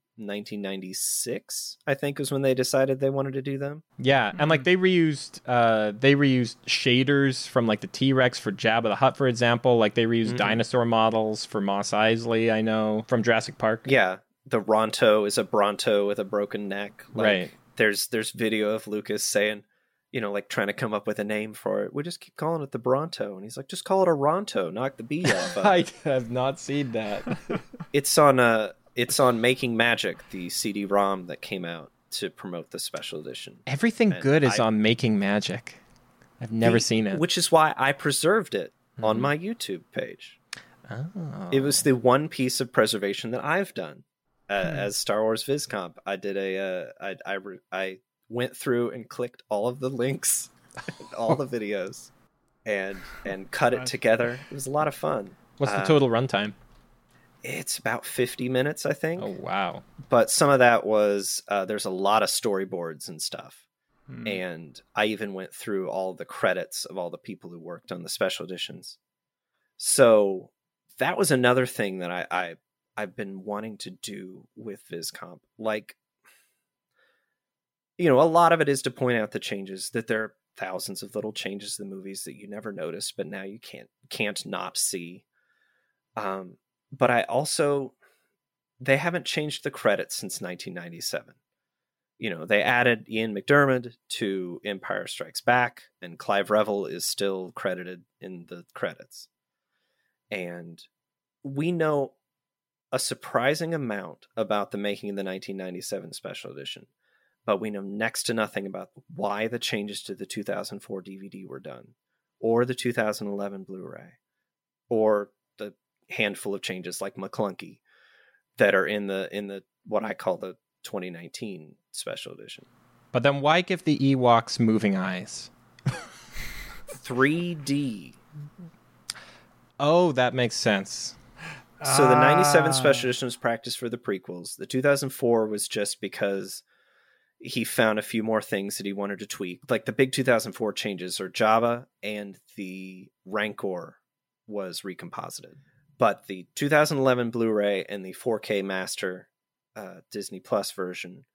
1996, I think was when they decided they wanted to do them. yeah, and like they reused uh they reused shaders from like the T Rex for Jabba the Hutt, for example. Like they reused Mhm. dinosaur models for Mos Eisley. I know from Jurassic Park. Yeah, the Ronto is a Bronto with a broken neck. Like, Right. There's there's video of Lucas saying, you know, like trying to come up with a name for it. We just keep calling it the Bronto, and he's like, just call it a Ronto. Knock the B off. of. I have not seen that. it's on uh it's on Making Magic, the CD-ROM that came out to promote the special edition. Everything And good is I- on Making Magic. I've never The- seen it. which is why I preserved it on Mhm. my YouTube page. oh. It was the one piece of preservation that I've done uh, Hmm. as Star Wars VizComp. I did a uh, I I re- I went through and clicked all of the links, all the videos, and and cut it together. It was a lot of fun. What's the uh, total runtime? It's about fifty minutes, I think. Oh wow. But some of that was uh, there's a lot of storyboards and stuff. Hmm. and I even went through all the credits of all the people who worked on the special editions. So that was another thing that I, I I've been wanting to do with VizComp. Like, you know, a lot of it is to point out the changes that there are thousands of little changes in the movies that you never noticed, but now you can't can't not see. Um, but I also they haven't changed the credits since 1997 you know, they added Ian McDiarmid to Empire Strikes Back, and Clive Revill is still credited in the credits. And we know a surprising amount about the making of the 1997 special edition, but we know next to nothing about why the changes to the 2004 DVD were done, or the 2011 Blu ray, or handful of changes like Maclunkey that are in the in the what I call the 2019 special edition. But then why give the Ewoks moving eyes? 3D. Oh, that makes sense. So the 97 Ah. special edition was practice for the prequels. The 2004 was just because he found a few more things that he wanted to tweak. Like the big 2004 changes are Jabba and the Rancor was recomposited. But the 2011 Blu-ray and the 4K Master uh, Disney Plus version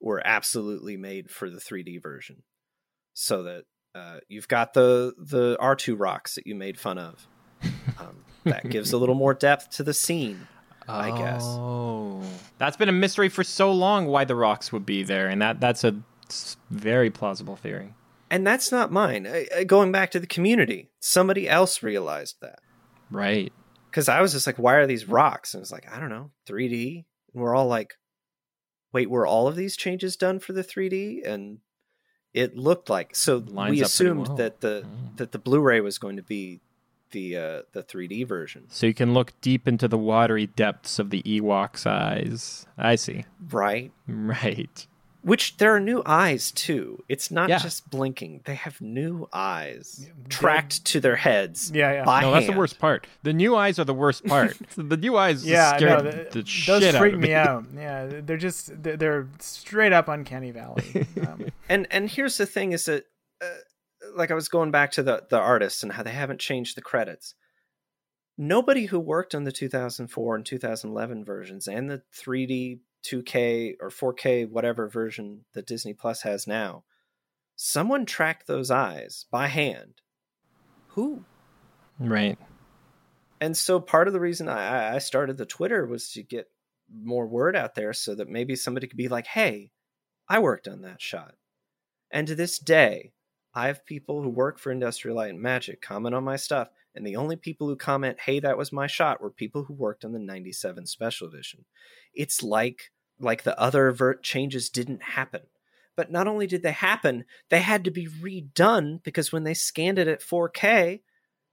were absolutely made for the 3D version. So that uh, you've got the the R2 rocks that you made fun of. Um, that gives a little more depth to the scene. I guess. Oh, that's been a mystery for so long. Why the rocks would be there, and that that's a very plausible theory. And that's not mine. I, I- going back to the community, somebody else realized that. Right. Because I was just like, why are these rocks? And it's like, I don't know, 3D. And we're all like, wait, were all of these changes done for the 3D? And it looked like so. Lines we assumed well. that the Mm. that the Blu-ray was going to be the uh, the 3D version, So you can look deep into the watery depths of the Ewok's eyes. I see. right? Right. Which there are new eyes too. It's not Yeah. just blinking; they have new eyes Yeah, tracked to their heads. Yeah, yeah. by No, that's the worst part. The new eyes are the worst part. the new eyes Yeah, scared no, the, the, shit those out freak of me out. Yeah, they're just they're, they're straight up uncanny valley. Um, and and here's the thing is that uh, like i was going back to the the artists and how they haven't changed the credits nobody who worked on the 2004 and 2011 versions and the 3d 2k or 4k whatever version that disney plus has now someone tracked those eyes by hand who Right. and so part of the reason I, I started the Twitter was to get more word out there so that maybe somebody could be like, hey, I worked on that shot. And to this day, I have people who work for Industrial Light and Magic comment on my stuff, and the only people who comment, hey, that was my shot, were people who worked on the 97 special edition. It's like like the other vert changes didn't happen. But not only did they happen, they had to be redone because when they scanned it at 4K,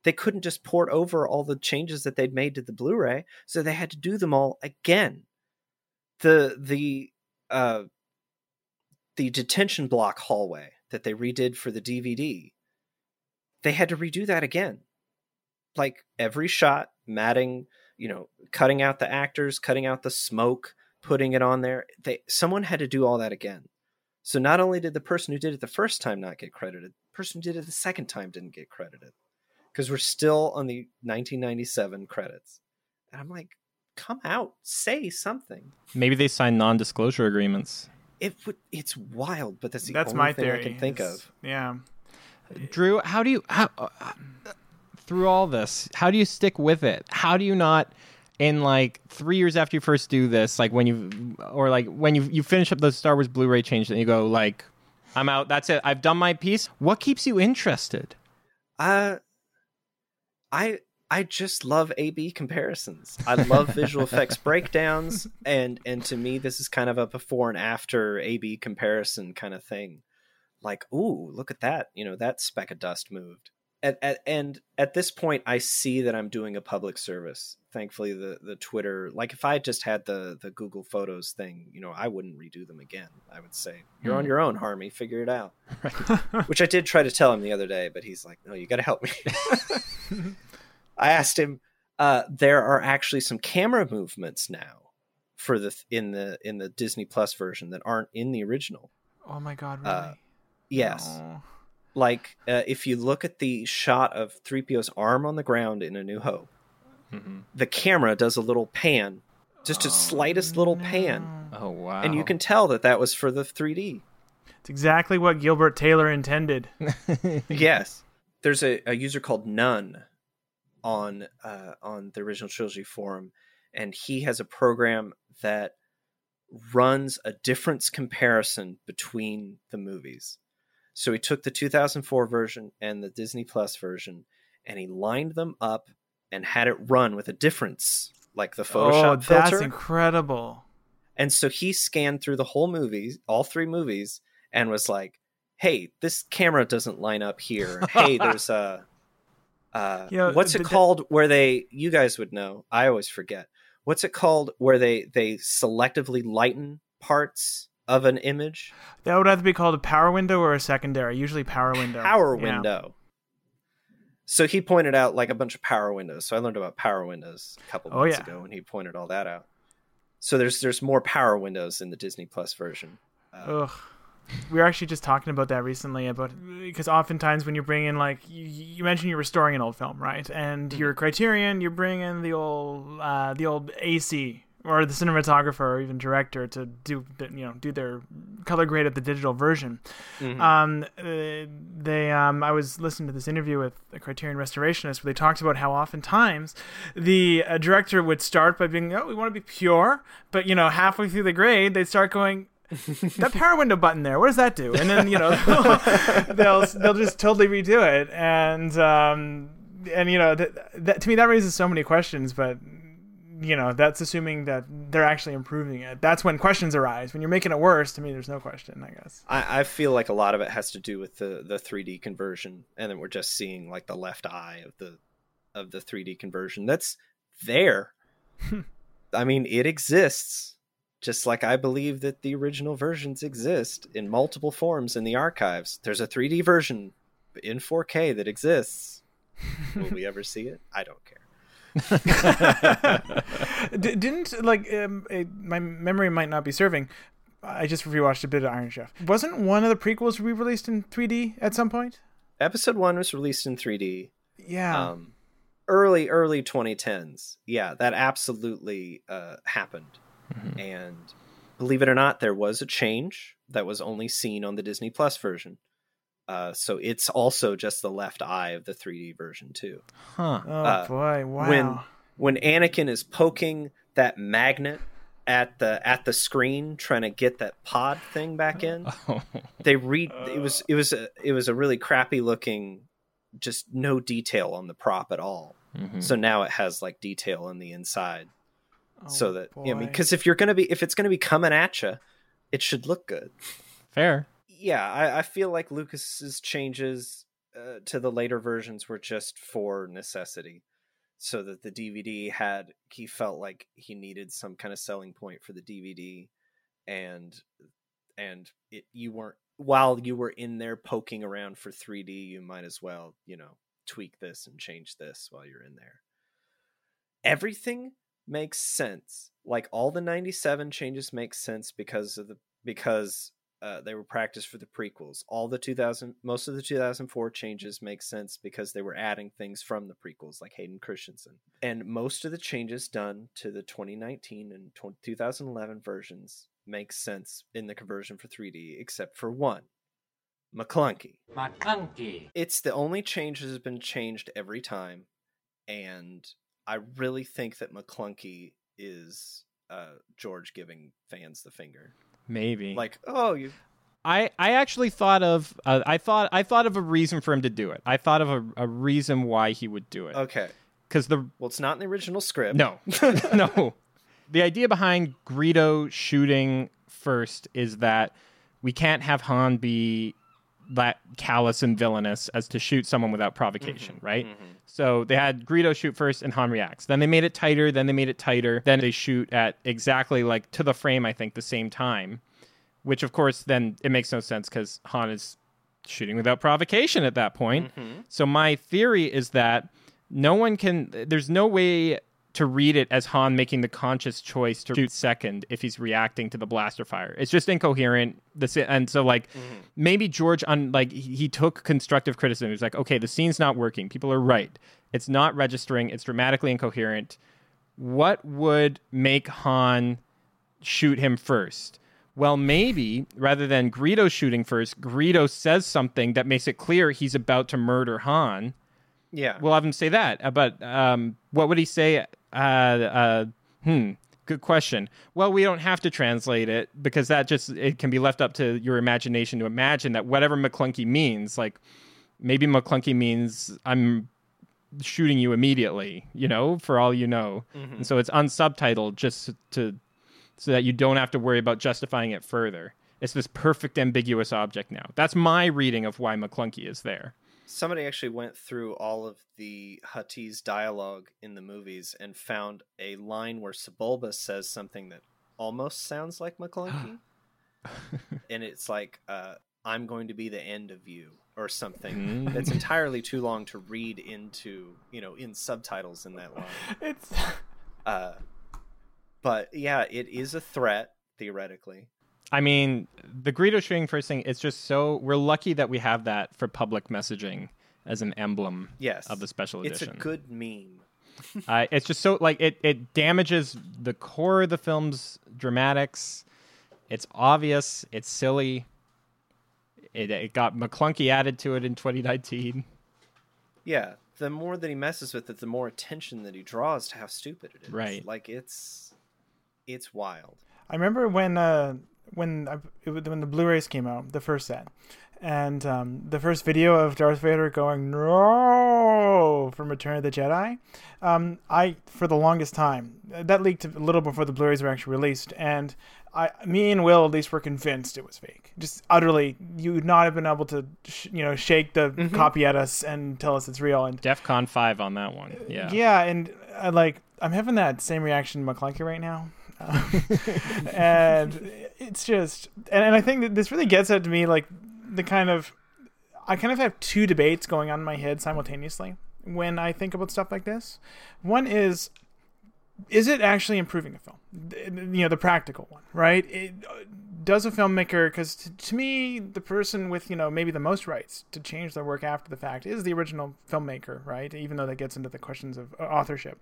they couldn't just port over all the changes that they'd made to the Blu-ray, so they had to do them all again. The the uh the detention block hallway that they redid for the DVD, they had to redo that again. Like every shot, matting, you know, cutting out the actors, cutting out the smoke, putting it on there. They someone had to do all that again. So not only did the person who did it the first time not get credited, the person who did it the second time didn't get credited. Because we're still on the 1997 credits. And I'm like, come out, say something. Maybe they signed non-disclosure agreements. It would it's wild, but that's the That's only my thing theory. I can think It's- of. Yeah. Drew, how do you how, uh, through all this? How do you stick with it? How do you not in like three years after you first do this, like when you or like when you you finish up the Star Wars Blu-ray change, and you go like, I'm out. That's it. I've done my piece. What keeps you interested? Uh I I just love A/B comparisons. I love visual effects breakdowns, and and to me, this is kind of a before and after A/B comparison kind of thing. Like, ooh, look at that! You know, that speck of dust moved. At, at, and at this point, I see that I'm doing a public service. Thankfully, the the Twitter, like if I just had the the Google Photos thing, you know, I wouldn't redo them again. I would say, "You're on Hmm. your own, Harmy. Figure it out." Which I did try to tell him the other day, but he's like, "No, you got to help me." I asked him. Uh, there are actually some camera movements now for the in the in the Disney Plus version that aren't in the original. Oh my god, really? Uh, Yes, No. like uh, if you look at the shot of 3PO's arm on the ground in A New Hope, the camera does a little pan, just a slightest little pan, Oh wow! and you can tell that that was for the 3D. It's exactly what Gilbert Taylor intended. yes there's a, a user called none on uh, on the original trilogy forum and he has a program that runs a difference comparison between the movies so he took the 2004 version and the disney plus version and he lined them up and had it run with a difference like the photoshop oh, that's filter incredible. and so he scanned through the whole movie, all three movies, and was like, "Hey, this camera doesn't line up here. Hey, there's a uh, You know, what's it called where they? You guys would know. I always forget. What's it called where they they selectively lighten parts of an image? That would either be called a power window or a secondary. Usually power window. Power window. So he pointed out like a bunch of power windows. So I learned about power windows a couple Oh, months yeah. ago, and he pointed all that out. So there's there's more power windows in the Disney Plus version. Uh, Ugh. We were actually just talking about that recently about because oftentimes when you bring in like you, you mentioned you're restoring an old film, right? And Mm-hmm. your Criterion, you bring in the old uh, the old AC or the cinematographer or even director to do you know do their color grade of the digital version. Mm-hmm. Um, uh, they um, I was listening to this interview with a Criterion restorationist where they talked about how oftentimes the uh, director would start by being oh we want to be pure, but you know halfway through the grade they'd start going that power window button there what does that do and then you know they'll they'll just totally redo it and um and you know that, that to me that raises so many questions but you know that's assuming that they're actually improving it that's when questions arise when you're making it worse to me there's no question i guess I, I feel like a lot of it has to do with the the 3D conversion, and then we're just seeing like the left eye of the of the 3D conversion. That's there. I mean, it exists. Just like I believe that the original versions exist in multiple forms in the archives. There's a 3D version in 4K that exists. Will we ever see it? I don't care. D- didn't like um, it, my memory might not be serving. I just rewatched a bit of Iron Chef. Wasn't one of the prequels re-released in 3D at some point? Episode 1 was released in 3D. Yeah. um, early early 2010s yeah that absolutely uh, happened and believe it or not there was a change that was only seen on the disney plus version uh, so it's also just the left eye of the 3d version too huh? oh uh, boy! Wow. when when anakin is poking that magnet at the at the screen trying to get that pod thing back in they read it was it was a, it was a really crappy looking just no detail on the prop at all Mhm. so now it has like detail on the inside Oh, so that yeah, I mean because if you're gonna be if it's gonna be coming at you it should look good Fair. yeah, I, I feel like Lucas's changes uh, to the later versions were just for necessity, so that the DVD had he felt like he needed some kind of selling point for the DVD, and and it you weren't while you were in there poking around for 3D, you might as well you know tweak this and change this while you're in there. Everything makes sense. Like all the 97 changes make sense because of the because uh, they were practiced for the prequels. All the 2000, most of the 2004 changes make sense because they were adding things from the prequels, like Hayden Christensen. And most of the changes done to the 2019 and 2011 versions make sense in the conversion for 3D, except for one Maclunkey. Maclunkey. It's the only change that has been changed every time. And I really think that Maclunkey is uh, George giving fans the finger. Maybe. Like, oh, you I, I actually thought of uh, I thought I thought of a reason for him to do it. I thought of a, a reason why he would do it. okay. Because the Well, it's not in the original script. no no the idea behind Greedo shooting first is that we can't have Han be that callous and villainous as to shoot someone without provocation, mm-hmm. right? Mm-hmm. So they had Greedo shoot first and Han reacts. Then they made it tighter, then they made it tighter. Then they shoot at exactly like to the frame, I think, the same time. Which of course then it makes no sense because Han is shooting without provocation at that point. Mm-hmm. So my theory is that no one can there's no way to read it as Han making the conscious choice to shoot second if he's reacting to the blaster fire. It's just incoherent. This and so like maybe George on like he, took constructive criticism. He was like, okay, the scene's not working. People are right. It's not registering. It's dramatically incoherent. What would make Han shoot him first? Well, maybe rather than Greedo shooting first, Greedo says something that makes it clear he's about to murder Han Yeah. we'll have him say that. Uh, But um, what would he say? Uh, uh, hmm. Good question. Well, we don't have to translate it because that just it can be left up to your imagination to imagine that whatever Maclunkey means, like maybe Maclunkey means I'm shooting you immediately, you know, for all you know. And so it's unsubtitled just to so that you don't have to worry about justifying it further. It's this perfect ambiguous object now. That's my reading of why Maclunkey is there. Somebody actually went through all of the Huttese dialogue in the movies and found a line where Sebulba says something that almost sounds like Maclunkey. and it's like, uh, I'm going to be the end of you, or something. That's entirely too long to read into, you know, in subtitles in that line. It's Uh, but yeah, it is a threat, theoretically. I mean, the Greedo shooting first thing, it's just so we're lucky that we have that for public messaging as an emblem Yes. of the special edition. It's a good meme. uh, it's just so like it it damages the core of the film's dramatics. It's obvious, it's silly. It, it got Maclunkey added to it in 2019. Yeah, the more that he messes with it, the more attention that he draws to how stupid it is. Right. Like it's it's wild. I remember when uh, when I, it, when the Blu-rays came out, the first set, and um, the first video of Darth Vader going no from Return of the Jedi. Um, I for the longest time that leaked a little before the Blu-rays were actually released, and I, me and Will at least were convinced it was fake. Just utterly, you would not have been able to, sh- you know, shake the copy at us and tell us it's real. And DEF CON 5 on that one. Yeah. yeah, and uh, like I'm having that same reaction to Maclunkey right now, Uh, and it's just, and, and I think that this really gets at to me like the kind of, I kind of have two debates going on in my head simultaneously when I think about stuff like this. One is, is it actually improving a film? You know, the practical one, right? It, does a filmmaker because to me the person with you know maybe the most rights to change their work after the fact is the original filmmaker right even though that gets into the questions of uh, authorship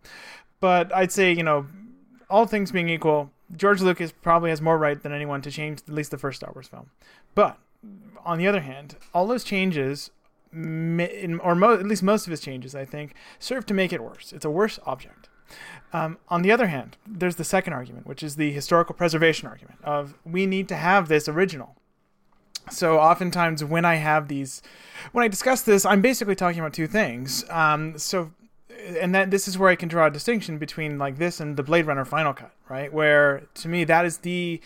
but i'd say you know all things being equal george lucas probably has more right than anyone to change at least the first star wars film but on the other hand all those changes or mo- at least most of his changes i think serve to make it worse it's a worse object um, on the other hand, there's the second argument, which is the historical preservation argument of we need to have this original. So oftentimes when I have these, when I discuss this, I'm basically talking about two things. Um, so, and that this is where I can draw a distinction between like this and the Blade Runner Final Cut, right? Where to me that is the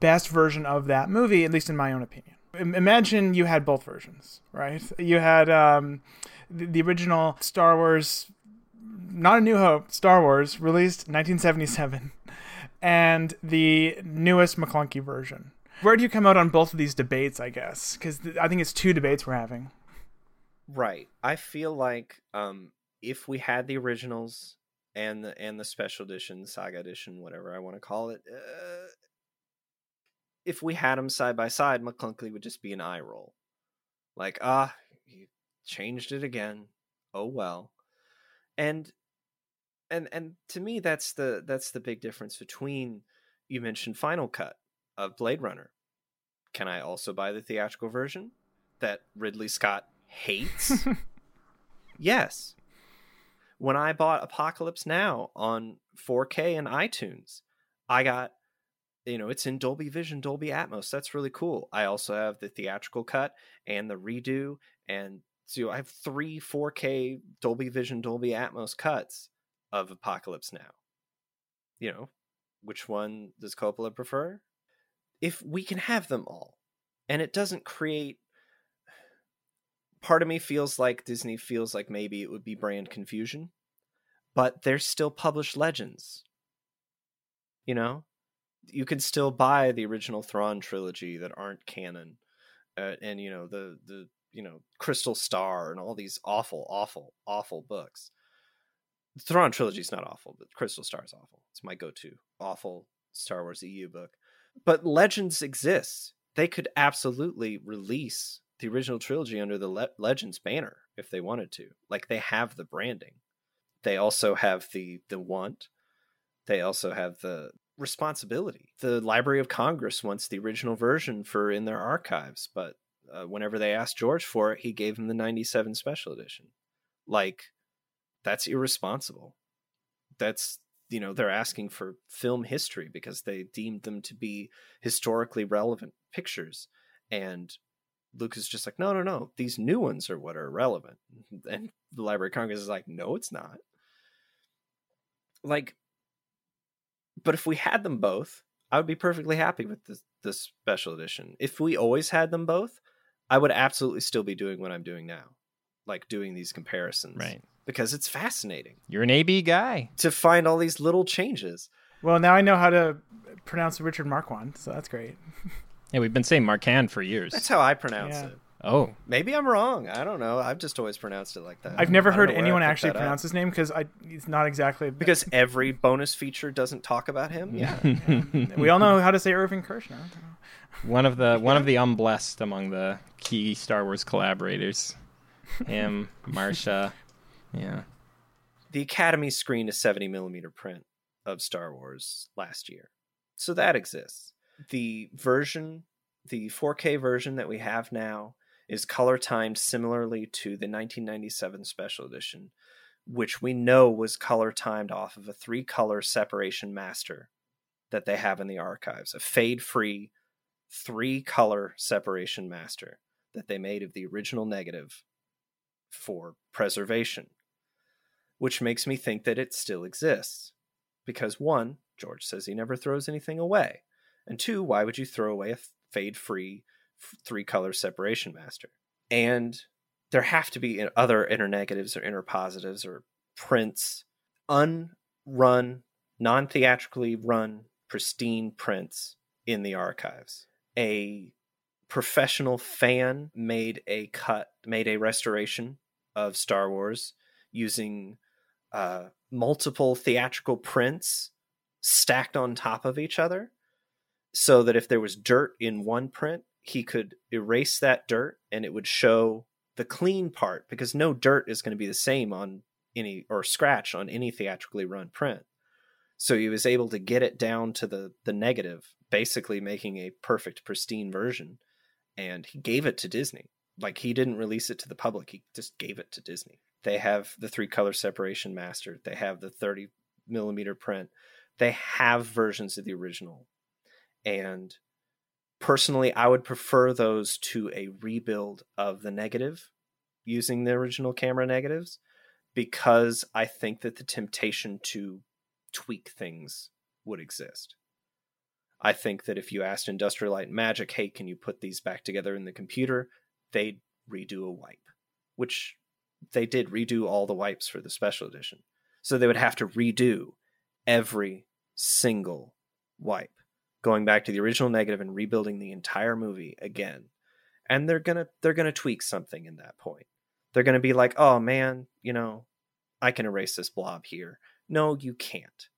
best version of that movie, at least in my own opinion, Im- Imagine you had both versions, right? You had um, the, the original Star Wars, not A New Hope, Star Wars, released 1977, and the newest Maclunkey version. Where do you come out on both of these debates, I guess? Because th- I think it's two debates we're having. Right. I feel like um, if we had the originals and the and the special edition, saga edition, whatever I want to call it, uh, if we had them side by side, Maclunkey would just be an eye roll, like ah, you changed it again. Oh well, and and and to me, that's the that's the big difference between you mentioned Final Cut of Blade Runner. Can I also buy the theatrical version that Ridley Scott hates? yes. When I bought Apocalypse Now on 4K and iTunes, I got, you know, it's in Dolby Vision, Dolby Atmos. That's really cool. I also have the theatrical cut and the redo. And so I have three 4K Dolby Vision, Dolby Atmos cuts of Apocalypse Now. You know, which one does Coppola prefer? If we can have them all, and it doesn't create part of me feels like Disney feels like maybe it would be brand confusion, but there's still published legends. You know, you can still buy the original Thrawn trilogy that aren't canon, uh, and you know the the you know Crystal Star and all these awful, awful, awful books. The Thrawn trilogy is not awful, but Crystal Star is awful. It's my go-to awful Star Wars EU book. But legends exists. They could absolutely release the original trilogy under the Le- Legends banner if they wanted to. Like they have the branding. They also have the the want. They also have the responsibility. The Library of Congress wants the original version for in their archives, but uh, whenever they asked George for it, he gave them the 97 special edition. Like that's irresponsible. That's you know, they're asking for film history because they deemed them to be historically relevant pictures and Luke is just like, no, no, no. These new ones are what are relevant. And the Library of Congress is like, no, it's not. Like, but if we had them both, I would be perfectly happy with this, this special edition. If we always had them both, I would absolutely still be doing what I'm doing now, like doing these comparisons. Right. Because it's fascinating You're an AB guy. to find all these little changes. Well, now I know how to pronounce Richard Marquand, so that's great. Yeah, we've been saying Marquand for years. That's how I pronounce Yeah. it. oh, Maybe I'm wrong. I don't know. I've just always pronounced it like that. I've never heard know where I anyone actually that up. pronounce his name because I it's not exactly because every bonus feature doesn't talk about him. Yeah, we all know how to say Irving Kirsch now. one of the one of the unblessed among the key Star Wars collaborators. Him, Marcia. Yeah. the Academy screened a 70 millimeter print of Star Wars last year, so that exists. The version, the 4K version that we have now, is color timed similarly to the 1997 special edition, which we know was color timed off of a three color separation master that they have in the archives, a fade free three color separation master that they made of the original negative for preservation, which makes me think that it still exists. Because one, George says he never throws anything away. And two, why would you throw away a fade free three color separation master? And there have to be other inner negatives or inner positives or prints, unrun, non theatrically run, pristine prints in the archives. A professional fan made a cut, made a restoration of Star Wars using uh, multiple theatrical prints stacked on top of each other so that if there was dirt in one print, he could erase that dirt and it would show the clean part because no dirt is going to be the same on any or scratch on any theatrically run print. So he was able to get it down to the the negative, basically making a perfect pristine version and he gave it to Disney. Like he didn't release it to the public, he just gave it to Disney. They have the three color separation master, they have the 30 millimeter print, they have versions of the original. And personally, I would prefer those to a rebuild of the negative using the original camera negatives because I think that the temptation to tweak things would exist. I think that if you asked Industrial Light and Magic, hey, can you put these back together in the computer? They'd redo a wipe, which they did redo all the wipes for the special edition. So they would have to redo every single wipe, going back to the original negative and rebuilding the entire movie again. And they're gonna they're gonna tweak something in that point. They're gonna be like, oh man, you know, I can erase this blob here. No, you can't.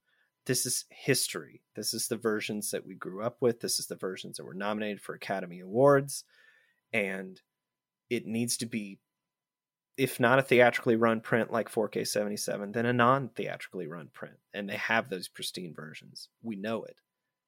This is history. This is the versions that we grew up with. This is the versions that were nominated for Academy Awards. And it needs to be, if not a theatrically run print like 4K 77, then a non theatrically run print. And they have those pristine versions. We know it.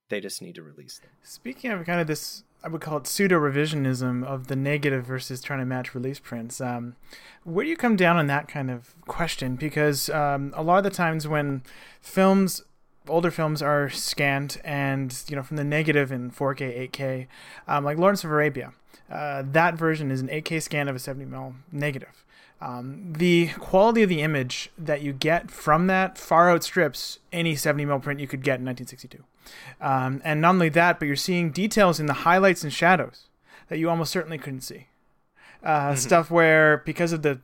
They just need to release them. Speaking of kind of this, I would call it pseudo revisionism of the negative versus trying to match release prints. Um, where do you come down on that kind of question? Because um, a lot of the times when films, older films are scanned and, you know, from the negative in 4K, 8K, um, like Lawrence of Arabia, uh, that version is an 8K scan of a 70mm negative. Um, the quality of the image that you get from that far outstrips any 70mm print you could get in 1962. Um, and not only that, but you're seeing details in the highlights and shadows that you almost certainly couldn't see. Uh, mm-hmm. Stuff where, because of the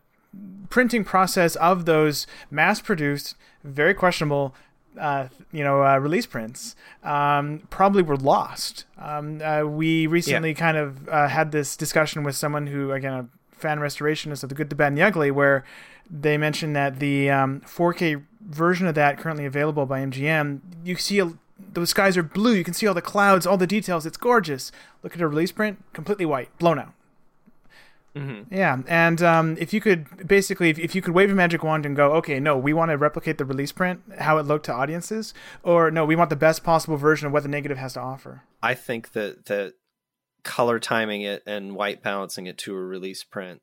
printing process of those mass produced, very questionable uh, you know, uh, release prints um, probably were lost. Um, uh, we recently yeah. kind of uh, had this discussion with someone who, again, a fan restorationist of The Good, the Bad, and the Ugly, where they mentioned that the um, 4K version of that currently available by MGM, you see a, the skies are blue. You can see all the clouds, all the details. It's gorgeous. Look at a release print, completely white, blown out. Mm-hmm. Yeah, and um, if you could basically, if, if, you could wave a magic wand and go, okay, no, we want to replicate the release print, how it looked to audiences, or no, we want the best possible version of what the negative has to offer. I think that that color timing it and white balancing it to a release print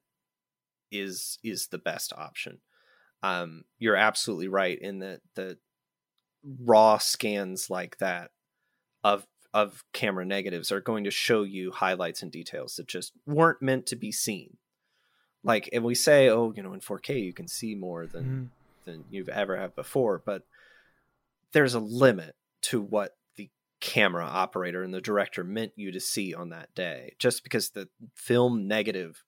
is is the best option. Um, you're absolutely right in that the raw scans like that of of camera negatives are going to show you highlights and details that just weren't meant to be seen. Like, and we say, oh, you know, in 4K you can see more than mm. than you've ever have before, but there's a limit to what the camera operator and the director meant you to see on that day. Just because the film negative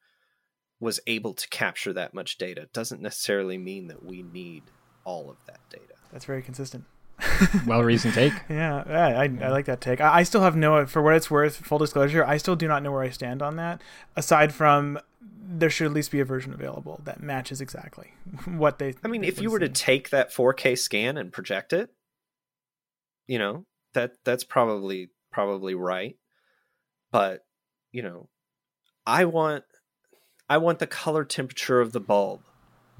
was able to capture that much data doesn't necessarily mean that we need all of that data. That's very consistent well reasoned take. yeah, I, I, like that take. I, I, still have no, for what it's worth, full disclosure, I still do not know where I stand on that. Aside from, there should at least be a version available that matches exactly what they. I mean, if you were to take that 4K scan and project it, you know that that's probably probably right. But you know, I want I want the color temperature of the bulb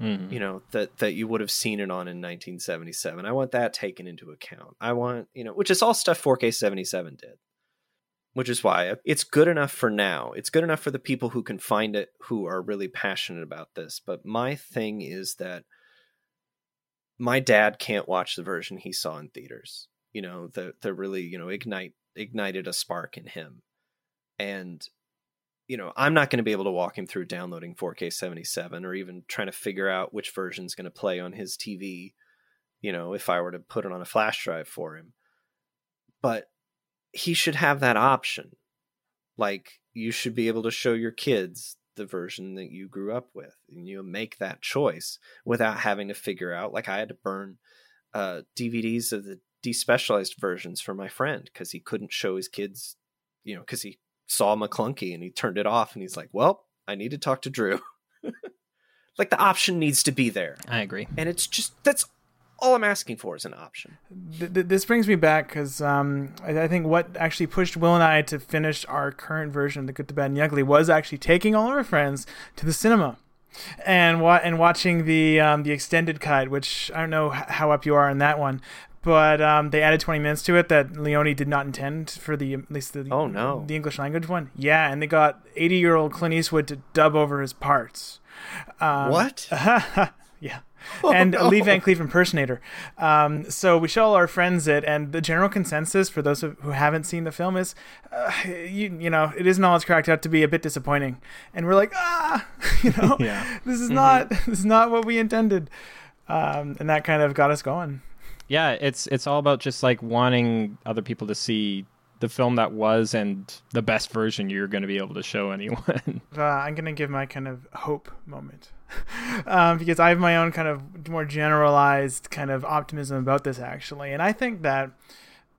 mm. you know that that you would have seen it on in 1977 i want that taken into account. I want you know which is all stuff 4k 77 did which is why it's good enough for now. It's good enough for the people who can find it who are really passionate about this. But my thing is that my dad can't watch the version he saw in theaters you know that that really you know ignite ignited a spark in him. And you know, I'm not going to be able to walk him through downloading 4K 77 or even trying to figure out which version is going to play on his TV, you know, if I were to put it on a flash drive for him. But he should have that option. Like, you should be able to show your kids the version that you grew up with and you make that choice without having to figure out like i had to burn uh, dvds of the despecialized versions for my friend because he couldn't show his kids you know because he saw Maclunkey and he turned it off and he's like, well, I need to talk to Drew. like the option needs to be there. I agree. And it's just, that's all I'm asking for is an option. this brings me back because um, I, I, think what actually pushed Will and I to finish our current version of The Good, the Bad, and the Ugly was actually taking all of our friends to the cinema and wa- and watching the um, the extended cut, which I don't know how up you are in that one, but um, they added 20 minutes to it that Leone did not intend for the at least the oh no the English language one. Yeah, and they got 80 year old Clint Eastwood to dub over his parts. Um, what? yeah. Oh, and no. Lee Van Cleef impersonator. Um, so we show all our friends it, and the general consensus for those who haven't seen the film is, uh, you, you know, it isn't all it's cracked out to be a bit disappointing. And we're like, ah, you know, yeah. this is mm-hmm. not this is not what we intended, um, and that kind of got us going yeah, it's it's all about just like wanting other people to see the film that was and the best version you're going to be able to show anyone. Uh, I'm gonna give my kind of hope moment um, because I have my own kind of more generalized kind of optimism about this actually, and I think that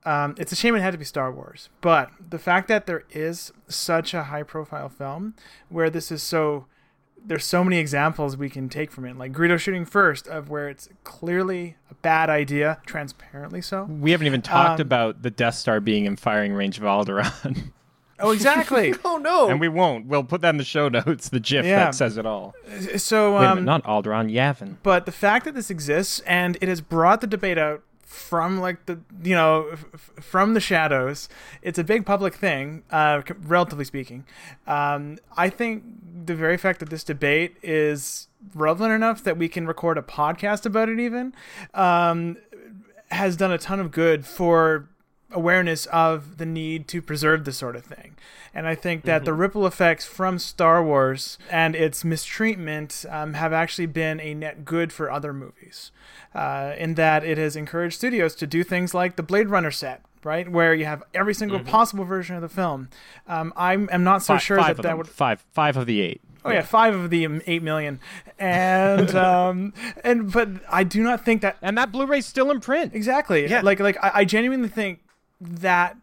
um, it's a shame it had to be Star Wars, but the fact that there is such a high-profile film where this is so there's so many examples we can take from it, like Greedo shooting first, of where it's clearly a bad idea, transparently so. we haven't even talked Um, about the Death Star being in firing range of Alderaan. Oh, exactly. Oh no! and we won't. We'll put that in the show notes, the GIF Yeah. that says it all. so, Wait a um, minute, not Alderaan, Yavin. but the fact that this exists and it has brought the debate out from like the you know f- from the shadows. It's a big public thing uh relatively speaking. Um i think the very fact that this debate is relevant enough that we can record a podcast about it even um has done a ton of good for awareness of the need to preserve this sort of thing. And I think that the ripple effects from Star Wars and its mistreatment um, have actually been a net good for other movies, uh, in that it has encouraged studios to do things like the Blade Runner set. Right, where you have every single possible version of the film. Um, I'm, I'm not so Fi- sure five that that them. would Five, five of the eight. Oh yeah, five of the um, eight million, and um, and but I do not think that And that Blu-ray's still in print. exactly. Yeah. Like like I, I genuinely think that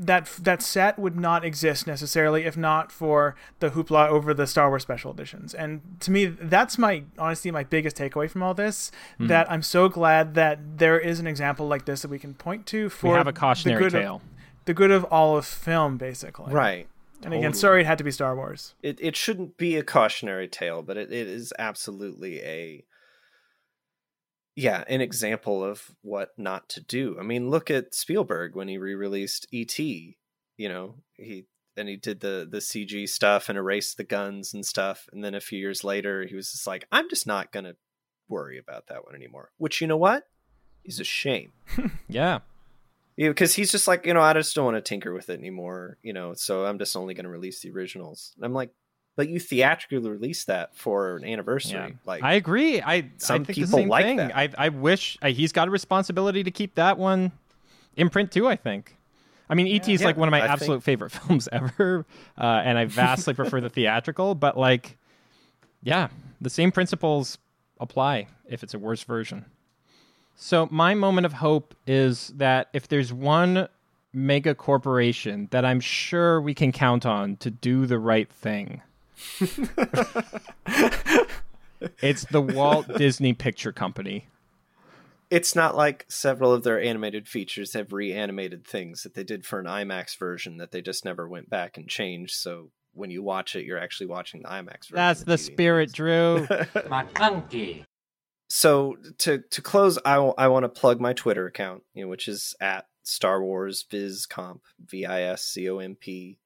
that that set would not exist necessarily if not for the hoopla over the Star Wars special editions. And to me, that's my honestly my biggest takeaway from all this. Hmm. That I'm so glad that there is an example like this that we can point to for We have a the cautionary good of- tale. the good of all of film, basically. right. And again, sorry it had to be Star Wars. it, it shouldn't be a cautionary tale, but it, it is absolutely a yeah, an example of what not to do. I mean, look at Spielberg when he re-released E.T. You know, he and he did the the CG stuff and erased the guns and stuff, and then a few years later, he was just like, "I'm just not gonna worry about that one anymore." Which you know what is a shame. Yeah. Yeah, because he's just like, you know, I just don't want to tinker with it anymore, you know, so I'm just only going to release the originals. And I'm like, but you theatrically release that for an anniversary. Yeah. Like, I agree. I Some I think the people same like thing. that. I I wish I, he's got a responsibility to keep that one in print too. I think. I mean, ET is Yeah, like one of my I think- absolute favorite films ever, uh, and I vastly prefer the theatrical. But like, yeah, the same principles apply if it's a worse version. So my moment of hope is that if there's one mega corporation that I'm sure we can count on to do the right thing. It's the Walt Disney Picture Company. it's not like several of their animated features have reanimated things that they did for an IMAX version that they just never went back and changed. So when you watch it, you're actually watching the IMAX version. That's the spirit, movies. Drew. Maclunkey. so to to close i, want to plug my twitter account you know which is at star wars Viz Comp v-i-s-c-o-m-p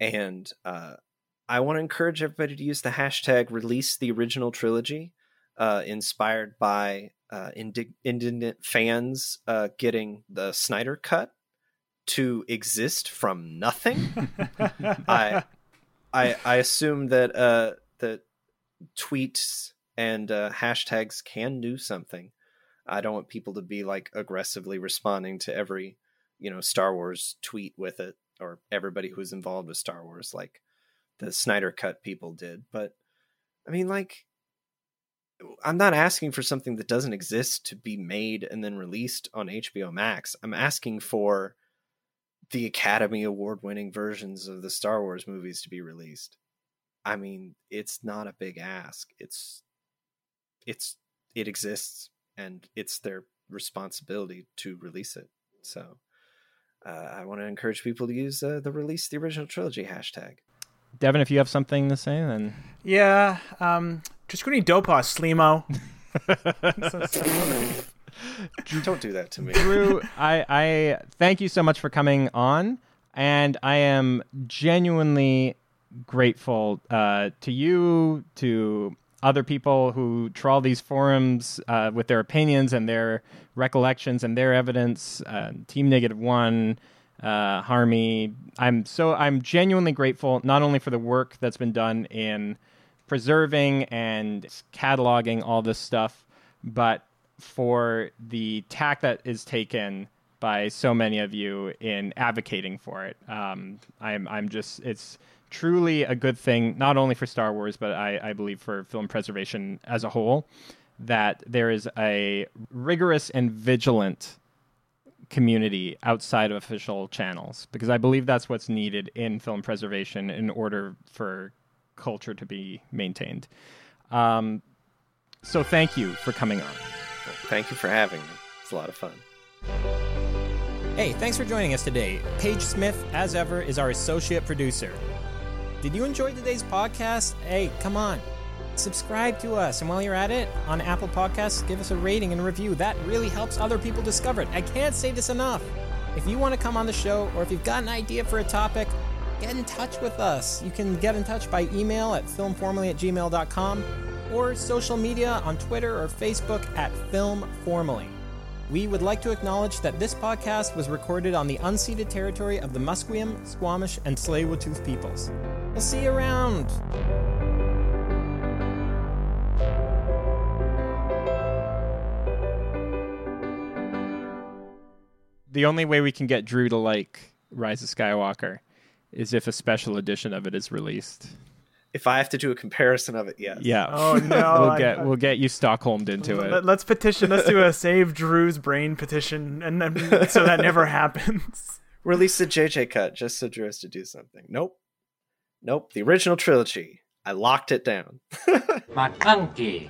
and uh, i want to encourage everybody to use the hashtag release the original trilogy uh, inspired by uh, indig- indignant fans uh, getting the snyder cut to exist from nothing I, I I assume that uh that tweets and uh, hashtags can do something. I don't want people to be like aggressively responding to every you know Star Wars tweet with it or everybody who's involved with Star Wars like the Snyder cut people did. But I mean like I'm not asking for something that doesn't exist to be made and then released on HBO Max. I'm asking for the Academy Award winning versions of the Star Wars movies to be released. I mean, it's not a big ask. It's it's it exists and it's their responsibility to release it. So uh, I want to encourage people to use uh, the release the original trilogy hashtag. Devin, if you have something to say, then Yeah, um, just going to Dopa, Slimo. Don't do that to me. Drew, I, I thank you so much for coming on, and I am genuinely grateful uh, to you, to other people who trawl these forums uh, with their opinions and their recollections and their evidence. Uh, Team Negative One, uh, Harmy. I'm so I'm genuinely grateful not only for the work that's been done in preserving and cataloging all this stuff, but for the tack that is taken by so many of you in advocating for it. Um, I'm I'm just it's truly a good thing, not only for Star Wars, but I, I believe for film preservation as a whole, that there is a rigorous and vigilant community outside of official channels because I believe that's what's needed in film preservation in order for culture to be maintained. Um, so thank you for coming on. Thank you for having me. It's a lot of fun. Hey, thanks for joining us today. Paige Smith, as ever, is our associate producer. Did you enjoy today's podcast? Hey, come on. Subscribe to us, and while you're at it, on Apple Podcasts, give us a rating and review. That really helps other people discover it. I can't say this enough. If you want to come on the show, or if you've got an idea for a topic, get in touch with us. You can get in touch by email at filmformally at gmail.com or social media on Twitter or Facebook at filmformally. We would like to acknowledge that this podcast was recorded on the unceded territory of the Musqueam, Squamish, and Tsleil-Waututh peoples. We'll see you around. The only way we can get Drew to like Rise of Skywalker is if a special edition of it is released. If I have to do a comparison of it, yes. Yeah. Oh no! we'll I- get I- we'll get you Stockholmed into it. Let, us petition. Let's do a save Drew's brain petition, and then so that never happens. Release the JJ cut just so Drew has to do something. Nope. Nope. The original trilogy. I locked it down. My Maclunkey.